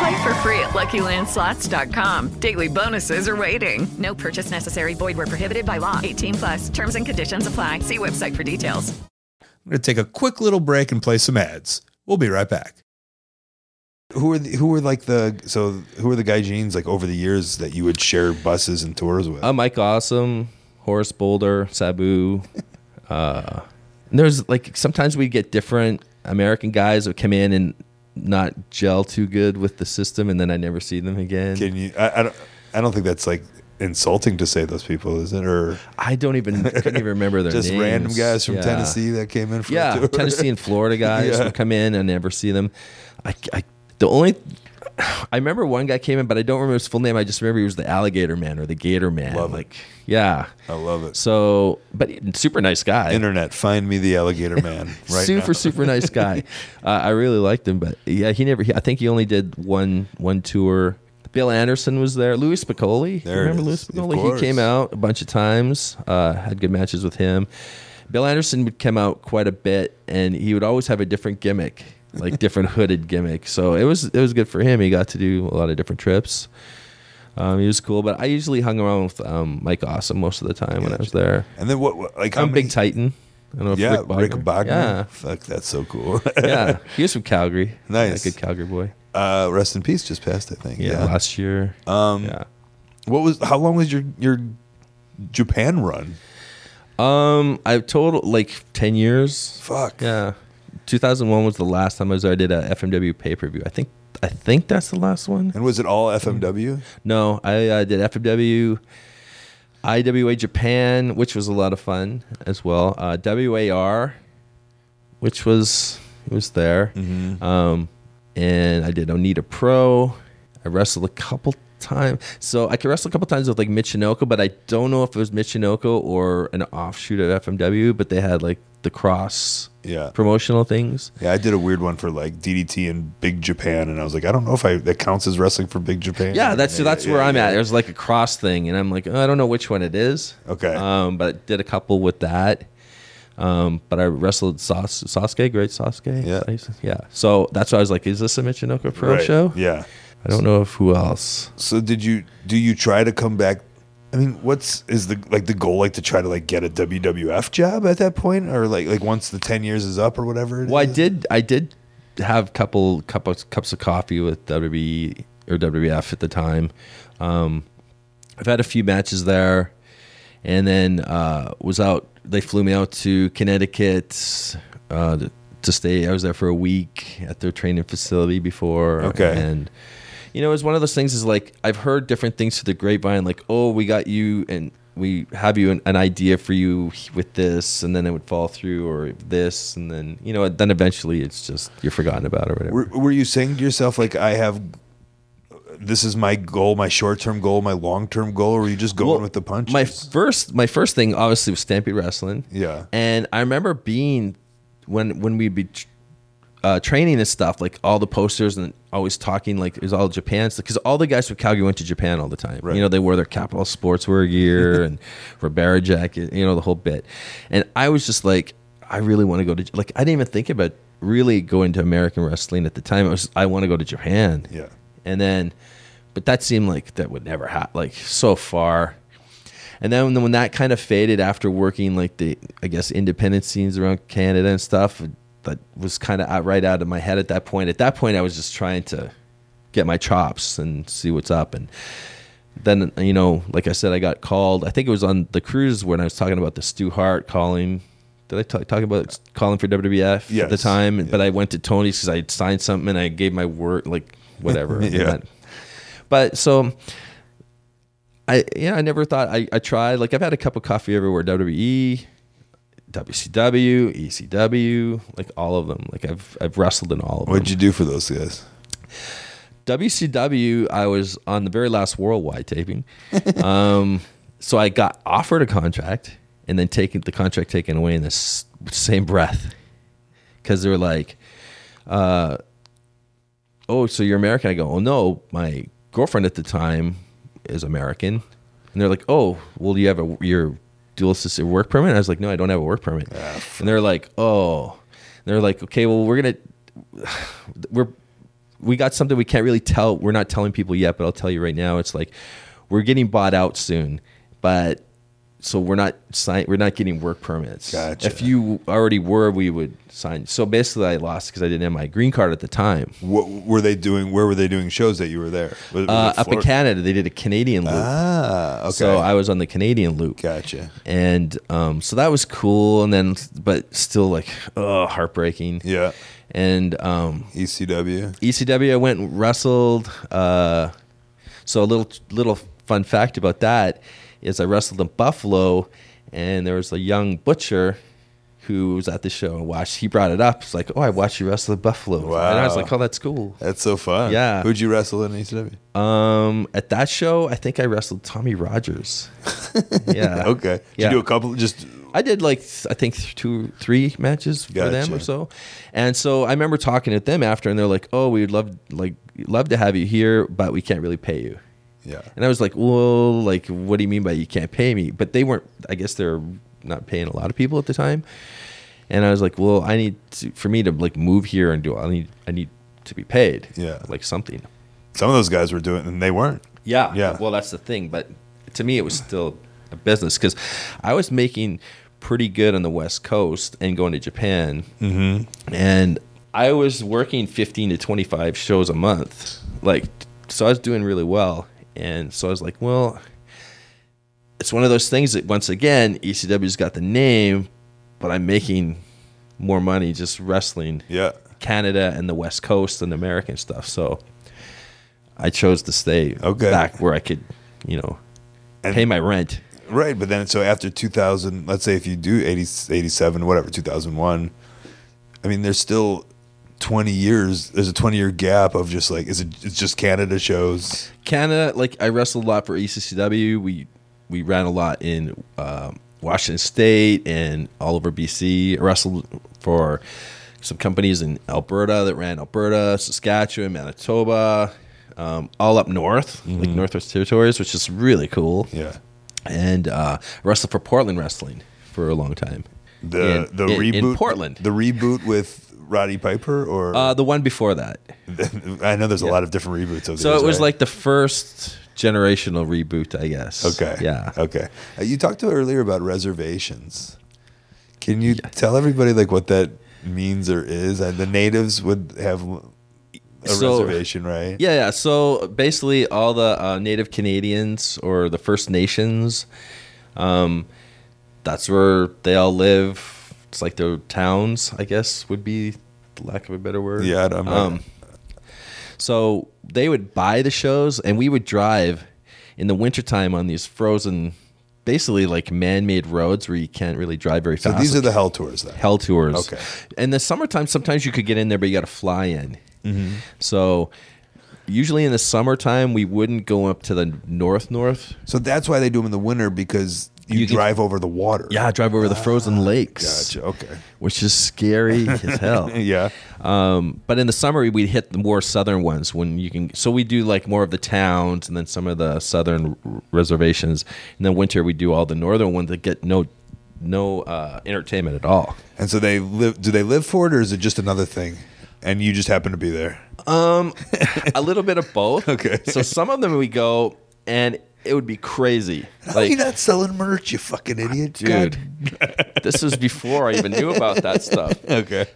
Play for free at LuckyLandSlots.com. Daily bonuses are waiting. No purchase necessary. Void where prohibited by law. 18 plus. Terms and conditions apply. See website for details. I'm going to take a quick little break and play some ads. We'll be right back. Who are the, who are like the so who are the gaijins like over the years that you would share buses and tours with? Uh, Mike Awesome, Horace Boulder, Sabu. uh, and there's like sometimes we get different American guys that come in and not gel too good with the system, and then I never see them again. Can you? I, I don't. I don't think that's like insulting to say those people, is it? Or I don't even I couldn't even remember their just names. random guys from Yeah. Tennessee that came in. Yeah? Tennessee and Florida guys Yeah. would come in and never see them. I, I the only I remember one guy came in, but I don't remember his full name. I just remember he was the alligator man or the gator man. Love it. yeah, I love it. So, but super nice guy. Internet, find me the alligator man. Right super super nice guy. Uh, I really liked him, but yeah, he never. He, I think he only did one one tour. Bill Anderson was there. Louis Spicolli. There Remember. Louis Spicolli? He came out a bunch of times. Uh, had good matches with him. Bill Anderson would come out quite a bit, and he would always have a different gimmick, like different hooded gimmick. So it was it was good for him. He got to do a lot of different trips. Um, he was cool, but I usually hung around with um, Mike Awesome most of the time when I was there. And then what? what like I'm many? Big Titan. I don't know if yeah, Rick Rick Bognar. Bognar. Yeah, Fuck, that's so cool. yeah. He was from Calgary. Nice. Yeah, good Calgary boy. Uh, rest in peace. Just passed, I think. Yeah, last year. Um, yeah. What was? How long was your your Japan run? Um, I've total like ten years. Fuck. Yeah. 2001 was the last time I was there. I did a FMW pay per view. I think I think that's the last one. And was it all FMW? No, I uh, did FMW, IWA Japan, which was a lot of fun as well. Uh, WAR, which was it was there. Mhm. Um, and I did Onita Pro. I wrestled a couple times. So I could wrestle a couple times with like Michinoku, but I don't know if it was Michinoku or an offshoot of FMW. But they had like the cross Yeah. promotional things. Yeah, I did a weird one for like DDT and Big Japan, and I was like, I don't know if I that counts as wrestling for Big Japan. Yeah, that's that's yeah, where I'm yeah. at. There's like a cross thing, and I'm like, oh, I don't know which one it is. Okay. Um, but I did a couple with that. Um, but I wrestled Sas- Sasuke, great Sasuke. Yeah. yeah. So that's why I was like, is this a Michinoku Pro Right, show? Yeah. I don't know if who else. So did you do you try to come back? I mean, what's is the like the goal like to try to like get a WWF job at that point, or like like once the ten years is up or whatever? Well, I did. I did have couple cups cups of coffee with WWE or WWF at the time. Um, I've had a few matches there, and then uh, was out. They flew me out to Connecticut uh, to, to stay. I was there for a week at their training facility before. Okay. and you know, it was one of those things. Is like I've heard different things to the grapevine, like, oh, we got you and. We have you an, an idea for you with this, and then it would fall through, or this, and then you know, then eventually it's just you're forgotten about or whatever. Were, were you saying to yourself like I have? This is my goal, my short-term goal, my long-term goal, or were you just going Well, with the punches? My first, my first thing obviously was Stampede Wrestling. Yeah. and I remember being when when we'd be uh, training and stuff, like all the posters and always talking like it was all Japan stuff because all the guys from Calgary went to Japan all the time. You know, they wore their Capital Sportswear gear and Ribera jacket, you know, the whole bit. And I was just like, I really want to go to like I didn't even think about really going to American wrestling at the time. I was I want to go to Japan. Yeah. And then, but that seemed like that would never happen. Like so far. And then when that kind of faded after working like the I guess independent scenes around Canada and stuff, that was kind of right out of my head at that point. At that point, I was just trying to get my chops and see what's up. And then you know, like I said, I got called. I think it was on the cruise when I was talking about the Stu Hart calling. Did I talk, talk about calling for WWF at the Yes. time? But I went to Tony's because I had signed something and I gave my word, like whatever. Yeah. but so I yeah, I never thought I, I tried. Like I've had a cup of coffee everywhere. WWE, WCW, ECW, like all of them. Like I've I've wrestled in all of them. What'd you do for those guys? WCW, I was on the very last worldwide taping. um, so I got offered a contract and then taken the contract taken away in the same breath because they were like, uh, "Oh, so you're American?" I go, "Oh no, my girlfriend at the time is American," and they're like, "Oh, well, you have a your dual citizen work permit? And I was like, no, I don't have a work permit. Ah, and they're like, oh, they're like, okay, well, we're gonna we're we got something we can't really tell. We're not telling people yet, but I'll tell you right now. It's like we're getting bought out soon, but so we're not sign we're not getting work permits. Gotcha. If you already were, we would sign. So basically, I lost because I didn't have my green card at the time. What were they doing? Where were they doing shows that you were there? Was- was Uh, up in Canada, they did a Canadian loop. Ah, okay. So I was on the Canadian loop. Gotcha. And um, so that was cool. And then, but still, like, oh, heartbreaking. Yeah. And um, ECW. ECW, I went and wrestled. Uh, so a little little fun fact about that is I wrestled in Buffalo, and there was a young butcher who was at the show and watched. He brought it up. It's like, oh, I watched you wrestle in Buffalo. And I was like, oh, that's cool. That's so fun. Yeah. Who'd you wrestle in ECW? Um, at that show, I think I wrestled Tommy Rogers. yeah. Okay. Did Yeah. you do a couple? Just I did like I think th- two, three matches for them or so, and so I remember talking to them after, and they're like, "Oh, we'd love like love to have you here, but we can't really pay you." Yeah. And I was like, "Well, like, what do you mean by you can't pay me?" But they weren't. I guess they're not paying a lot of people at the time, and I was like, "Well, I need to, for me to like move here and do. I need I need to be paid. Yeah. like something." some of those guys were doing, it and they weren't. Yeah. Yeah. Well, that's the thing. But to me, it was still a business because I was making pretty good on the West Coast and going to Japan. Mm-hmm. And I was working 15 to 25 shows a month. Like, so I was doing really well. And so I was like, well, it's one of those things that, once again, ECW's got the name, but I'm making more money just wrestling Yeah. Canada and the West Coast and American stuff. So I chose to stay Okay. back where I could, you know, pay my rent. Right, but then so after 2000, let's say if you do 80, 87, whatever, 2001, I mean, there's still 20 years. There's a 20 year gap of just like, is it? It's just Canada shows. Canada, like I wrestled a lot for ECCW. We we ran a lot in um, Washington State and all over BC. I wrestled for some companies in Alberta that ran Alberta, Saskatchewan, Manitoba, um, all up north, like Northwest Territories, which is really cool. Yeah. And uh, wrestled for Portland Wrestling for a long time. The in, the in- reboot in Portland. The reboot with Roddy Piper, or Uh, the one before that. I know there's a lot of different reboots of this. So these, it was right? like the first generational reboot, I guess. Okay. Yeah. Okay. Uh, you talked to earlier about reservations. Can you tell everybody like what that means or is? And the natives would have a So- reservation, right? Yeah, yeah. So basically, all the uh, Native Canadians or the First Nations, um, that's where they all live. It's like their towns, I guess, would be the lack of a better word. Yeah, I'm not- Um, so they would buy the shows, and we would drive in the wintertime on these frozen, basically like man-made roads where you can't really drive very fast. So these are the hell tours then. Hell tours. Okay. In the summertime, sometimes you could get in there, but you got to fly in. Mhm. So usually in the summertime, we wouldn't go up to the north north. So that's why they do them in the winter because you, You can- drive over the water. Yeah, drive over the frozen lakes. Gotcha. Okay. Which is scary as hell. Yeah. Um, but in the summer, we'd hit the more southern ones when you can. So we do like more of the towns and then some of the southern r- reservations. And then winter, we do all the northern ones that get no no uh, entertainment at all. And so they live. Do they live for it, or is it just another thing? And you just happen to be there. Um, a little bit of both. Okay. So some of them we go and it would be crazy. How are you not selling merch, you fucking idiot, dude. this was before I even knew about that stuff. Okay.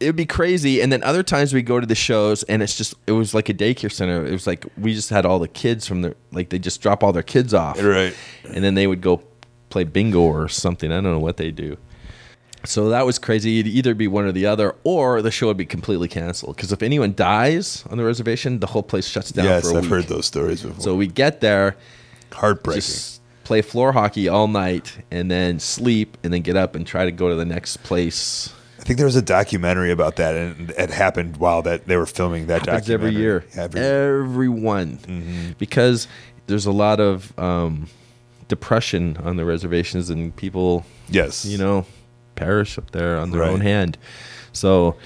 It would be crazy. And then other times we go to the shows and it's just, it was like a daycare center. It was like we just had all the kids from their, like they just drop all their kids off. Right. And then they would go play bingo or something. I don't know what they do. So that was crazy. It'd either be one or the other, or the show would be completely canceled. Because if anyone dies on the reservation, the whole place shuts down Yes, for a I've week. heard those stories before. So we get there, heartbreaking. just play floor hockey all night, and then sleep, and then get up and try to go to the next place. I think there was a documentary about that, and it happened while that they were filming that Happens every year, Every- everyone, Mm-hmm. because there's a lot of um, depression on the reservations, and people, yes, you know, perish up there on their Right. own hand. So,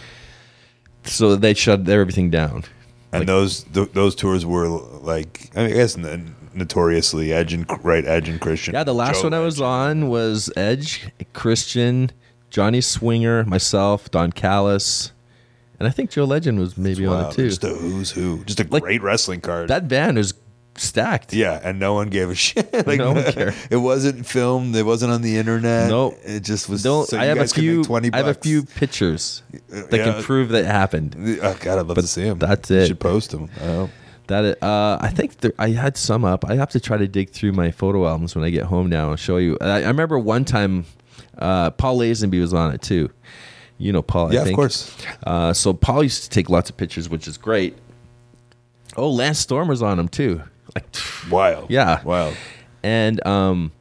so they shut everything down. and those th- those tours were like I, mean, I guess n- notoriously Edge and right Edge and Christian. Yeah, the last Joe one I was on was Edge, Christian, Johnny Swinger, myself, Don Callis, and I think Joe Legend was maybe on Wow, it too. Just a who's who. Just a great wrestling card. That band is stacked. Yeah, and no one gave a shit. like, No one cared. It wasn't filmed. It wasn't on the internet. Nope. It just was. Don't, so I have a guys could make few. Twenty. I have a few pictures that yeah. can prove that it happened. Oh God, I'd love to see them. That's You it. should post them. Oh. That uh, I think there, I had some up. I have to try to dig through my photo albums when I get home now and show you. I, I remember one time uh, Paul Lazenby was on it too. You know Paul, Yeah, I of course. Uh, so Paul used to take lots of pictures, which is great. Oh, Lance Storm was on him too. Like wild. Yeah, wild. And um,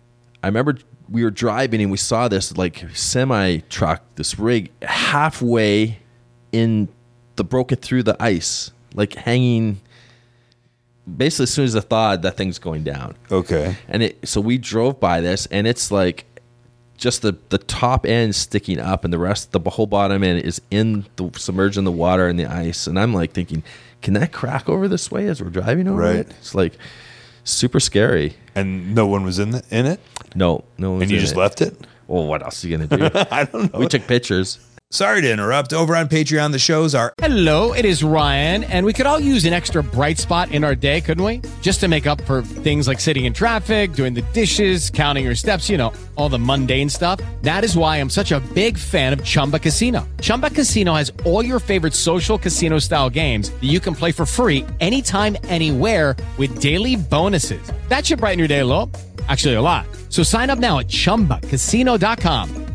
I remember we were driving and we saw this like semi truck, this rig halfway in the broke it through the ice, like hanging. Basically, as soon as I thawed, that thing's going down. Okay. And it so we drove by this, and it's like just the the top end sticking up, and the rest, the whole bottom end is in the submerged in the water and the ice. And I'm like thinking, can that crack over this way as we're driving over Right. it? It's like super scary. And no one was in the, in it. No, no one. And you just left it. Well, what else are you gonna do? I don't know. We took pictures. Sorry to interrupt. Over on Patreon, the shows are Hello, it is Ryan, and we could all use an extra bright spot in our day, couldn't we? Just to make up for things like sitting in traffic, doing the dishes, counting your steps, you know, all the mundane stuff. That is why I'm such a big fan of Chumba Casino. Chumba Casino has all your favorite social casino style games that you can play for free anytime, anywhere with daily bonuses. That should brighten your day a little. Actually, a lot. So sign up now at chumbacasino.com.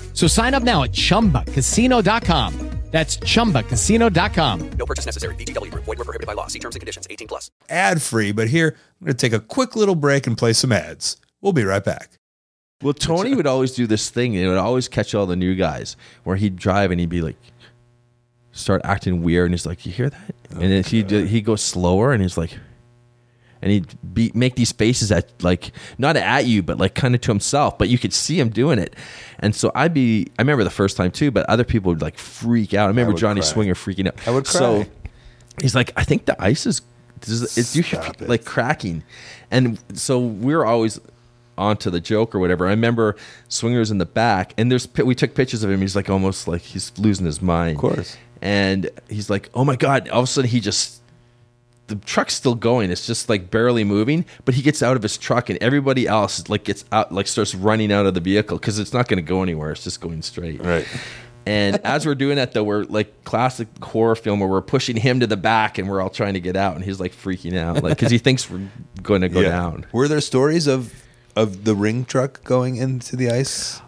So sign up now at chumbacasino.com. That's chumbacasino.com. No purchase necessary. VGW Group. Void were prohibited by law. See terms and conditions. 18 plus. ad free, but here I'm going to take a quick little break and play some ads. We'll be right back. Well, Tony would always do this thing. and It would always catch all the new guys where he'd drive and he'd be like, start acting weird, and he's like, "You hear that?" and then he he would go slower, and he's like, and he'd be make these faces at like not at you, but like kind of to himself, but you could see him doing it. And so I'd be, I remember the first time too, but other people would like freak out. I remember would Johnny cry. Swinger freaking out. I would So he's like, I think the ice is, it's you like cracking, and so we're always onto the joke or whatever. I remember Swinger's in the back, and there's we took pictures of him. He's like almost like he's losing his mind. Of course. And he's like, oh my god! All of a sudden, he just the truck's still going. It's just like barely moving, but he gets out of his truck, and everybody else like gets out, like starts running out of the vehicle because it's not going to go anywhere. It's just going straight. Right. And as we're doing that, though, we're like classic horror film where we're pushing him to the back, and we're all trying to get out, and he's like freaking out, like because he thinks we're going to go Yeah. down. Were there stories of of the ring truck going into the ice?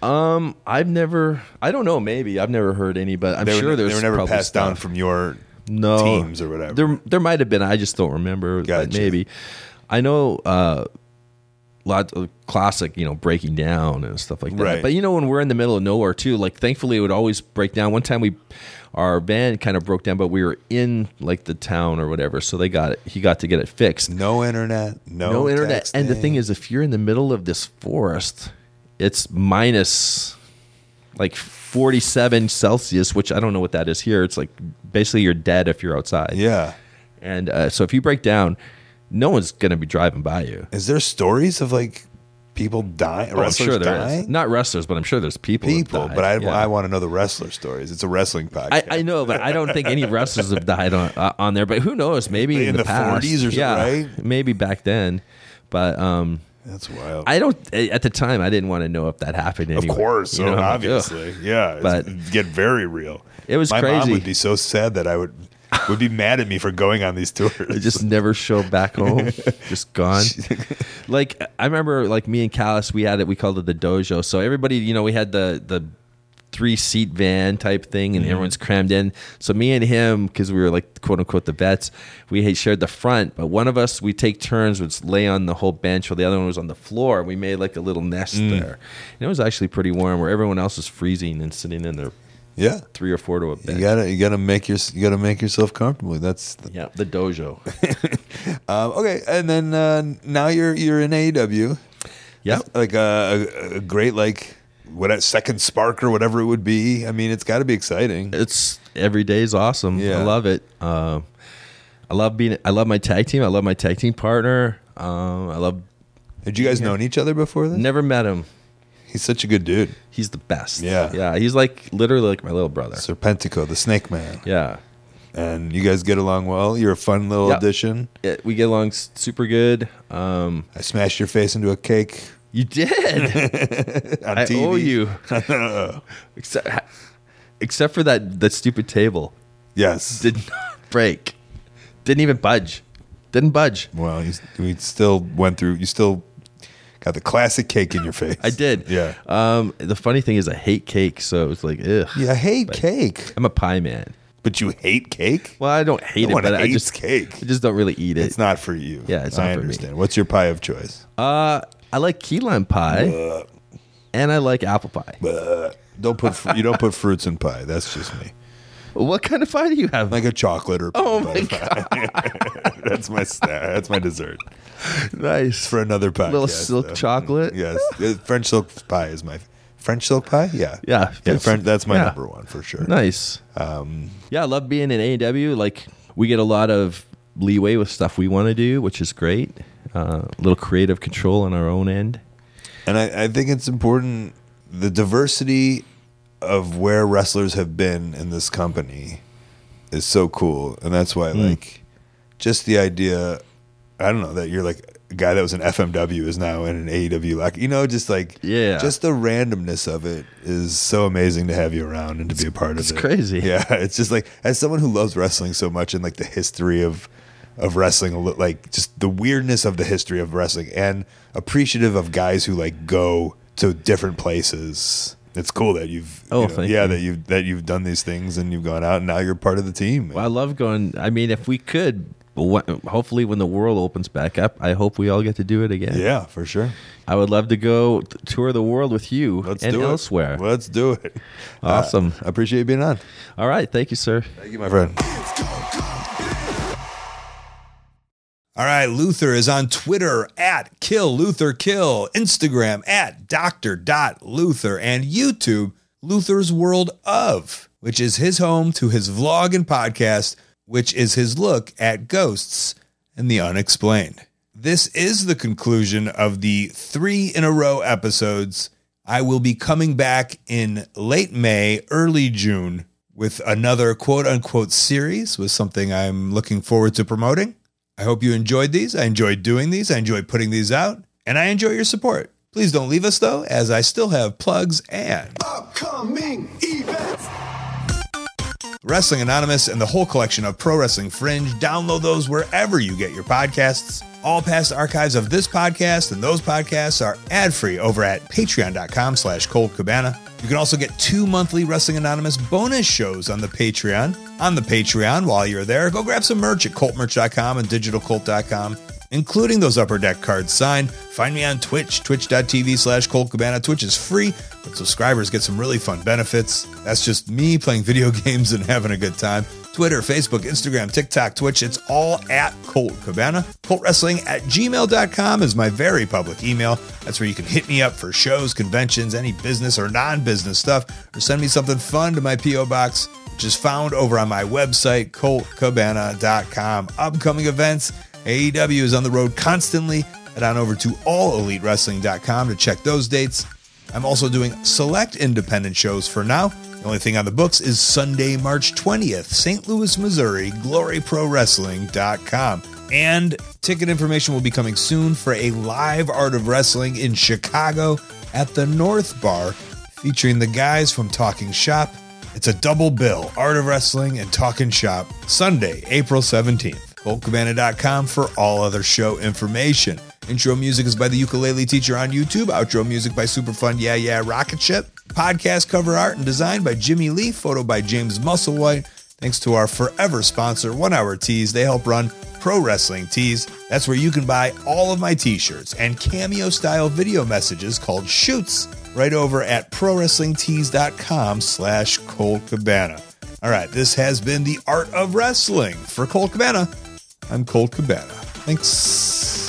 Um, I've never. I don't know. Maybe I've never heard any, but I'm They were- sure there's they were never passed down from your no teams or whatever. There, there might have been. I just don't remember. Gotcha. maybe. I know. Uh, lots of classic, you know, breaking down and stuff like that. Right. But you know, when we're in the middle of nowhere too, like thankfully it would always break down. One time we, our van kind of broke down, but we were in like the town or whatever, so they got it. He got to get it fixed. No internet, no, internet. And the thing is, if you're in the middle of this forest, it's minus like 47 Celsius, which I don't know what that is here. It's like basically you're dead if you're outside. Yeah. And uh, so if you break down, no one's going to be driving by you. Is there stories of like people dying, Oh, I'm sure there is. dying? Not wrestlers, but I'm sure there's people. People, but I, Yeah. I want to know the wrestler stories. It's a wrestling podcast. I, I know, but I don't think any wrestlers have died on uh, on there. But who knows? Maybe in, In the, the past, 40s or something, yeah, right? Maybe back then, but um, That's wild. I don't. Eh, at the time, I didn't want to know if that happened. Of Anyway. course, You know, so I'm like, obviously, yeah. But get very real. It was My mom would be so sad that I would would be mad at me for going on these tours. I just never show back home. just gone. like I remember, like me and Callis, we had it. We called it the dojo. So everybody, you know, we had the the three seat van type thing, and Mhm. everyone's crammed in. So me and him, because we were like quote unquote the vets, we had shared the front. But one of us, we take turns, would lay on the whole bench, while the other one was on the floor. We made like a little nest Mm. there, and it was actually pretty warm. Where everyone else was freezing and sitting in their Yeah. three or four to a bench. You gotta you gotta make your you gotta make yourself comfortable. That's the, yeah, the dojo. um, okay, and then uh, now you're you're in AEW. Yeah, like a, a, a great like what a second spark or whatever it would be. I mean, it's got to be exciting. It's every day is awesome. Yeah. I love it. Um, I love being. I love my tag team. I love my tag team partner. Um, I love. Had you guys known each other before this? Never met him. He's such a good dude. He's the best. Yeah. yeah. He's like literally like my little brother. Serpentico, the Snake Man. Yeah. And you guys get along well. You're a fun little Yeah. addition. Yeah, we get along super good. Um, I smashed your face into a cake. You did. I TV. owe you. except, except for that that stupid table. Yes. Did not break. Didn't even budge. Didn't budge. Well, you, we still went through. You still got the classic cake in your face. I did. Yeah. Um, the funny thing is, I hate cake, so it was like, ugh. Yeah, I hate But cake. I'm a pie man. But you hate cake? Well, I don't hate No it, but I just cake. I just don't really eat it. It's not for you. Yeah, it's I not for me. understand. What's your pie of choice? Uh, I like key lime pie, Ugh. and I like apple pie. Ugh. Don't put fr- you don't put fruits in pie. That's just me. What kind of pie do you have? Like a chocolate or Oh my pie. that's my. That's my dessert. Nice. For another pie. Little silk chocolate? Yes. Uh, French silk pie is my French silk pie. Yeah. Yeah, Yeah. French, that's my yeah. number one for sure. Nice. Um, Yeah, I love being in AEW. Like we get a lot of leeway with stuff we want to do, which is great. Uh, a little creative control on our own end. And I, I think it's important the diversity of where wrestlers have been in this company is so cool. And that's why Mm. like just the idea I don't know, that you're like a guy that was an FMW is now in an AEW like you know, just like Yeah. just the randomness of it is so amazing to have you around and to be a part of it's it. It's crazy. Yeah. It's just like as someone who loves wrestling so much and like the history of of wrestling, like just the weirdness of the history of wrestling, and appreciative of guys who like go to different places. It's cool that you've, Oh, you know, yeah, you. that you've that you've done these things and you've gone out and now you're part of the team. Well, I love going. I mean, if we could, hopefully, when the world opens back up, I hope we all get to do it again. Yeah, for sure. I would love to go tour the world with you Let's and do elsewhere. it. Let's do it. Awesome. Uh, I appreciate you being on. All right. Thank you, sir. Thank you, my friend. All right, Luther is on Twitter at Kill Luther Kill, Instagram at Dr. Luther, and YouTube, Luther's World of, which is his home to his vlog and podcast, which is his look at ghosts and the unexplained. This is the conclusion of the three in a row episodes. I will be coming back in late May, early June with another quote unquote series with something I'm looking forward to promoting. I hope you enjoyed these. I enjoyed doing these. I enjoyed putting these out, and I enjoy your support. Please don't leave us though, as I still have plugs and Upcoming events. Wrestling Anonymous and the whole collection of Pro Wrestling Fringe. Download those wherever you get your podcasts. All past archives of this podcast and those podcasts are ad-free over at patreon.com slash Colt Cabana. You can also get two monthly Wrestling Anonymous bonus shows on the Patreon. On the Patreon, while you're there, go grab some merch at coltmerch.com and digitalcolt.com, including those upper deck cards signed. Find me on Twitch, twitch.tv slash Colt Cabana. Twitch is free, but subscribers get some really fun benefits. That's just me playing video games and having a good time. Twitter, Facebook, Instagram, TikTok, Twitch, it's all at Colt Cabana. Colt Wrestling at gmail.com is my very public email. That's where you can hit me up for shows, conventions, any business or non business stuff, or send me something fun to my P.O. Box, which is found over on my website, coltcabana.com. Upcoming events, AEW is on the road constantly. Head on over to allelitewrestling.com to check those dates. I'm also doing select independent shows for now. The only thing on the books is Sunday, March 20th, St. Louis, Missouri, gloryprowrestling.com. And ticket information will be coming soon for a live Art of Wrestling in Chicago at the North Bar, featuring the guys from Talking Shop. It's a double bill Art of Wrestling and Talking Shop, Sunday, April 17th. ColtCabana.com for all other show information. Intro music is by the ukulele teacher on YouTube. Outro music by Superfun Yeah Yeah Rocket Ship. Podcast cover art and design by Jimmy Lee. Photo by James Musselwhite. Thanks to our forever sponsor, One Hour Tees. They help run Pro Wrestling Tees. That's where you can buy all of my t-shirts and cameo style video messages called shoots right over at prowrestlingtees.com slash Colt Cabana. All right, this has been the art of wrestling. For Colt Cabana, I'm Colt Cabana. Thanks.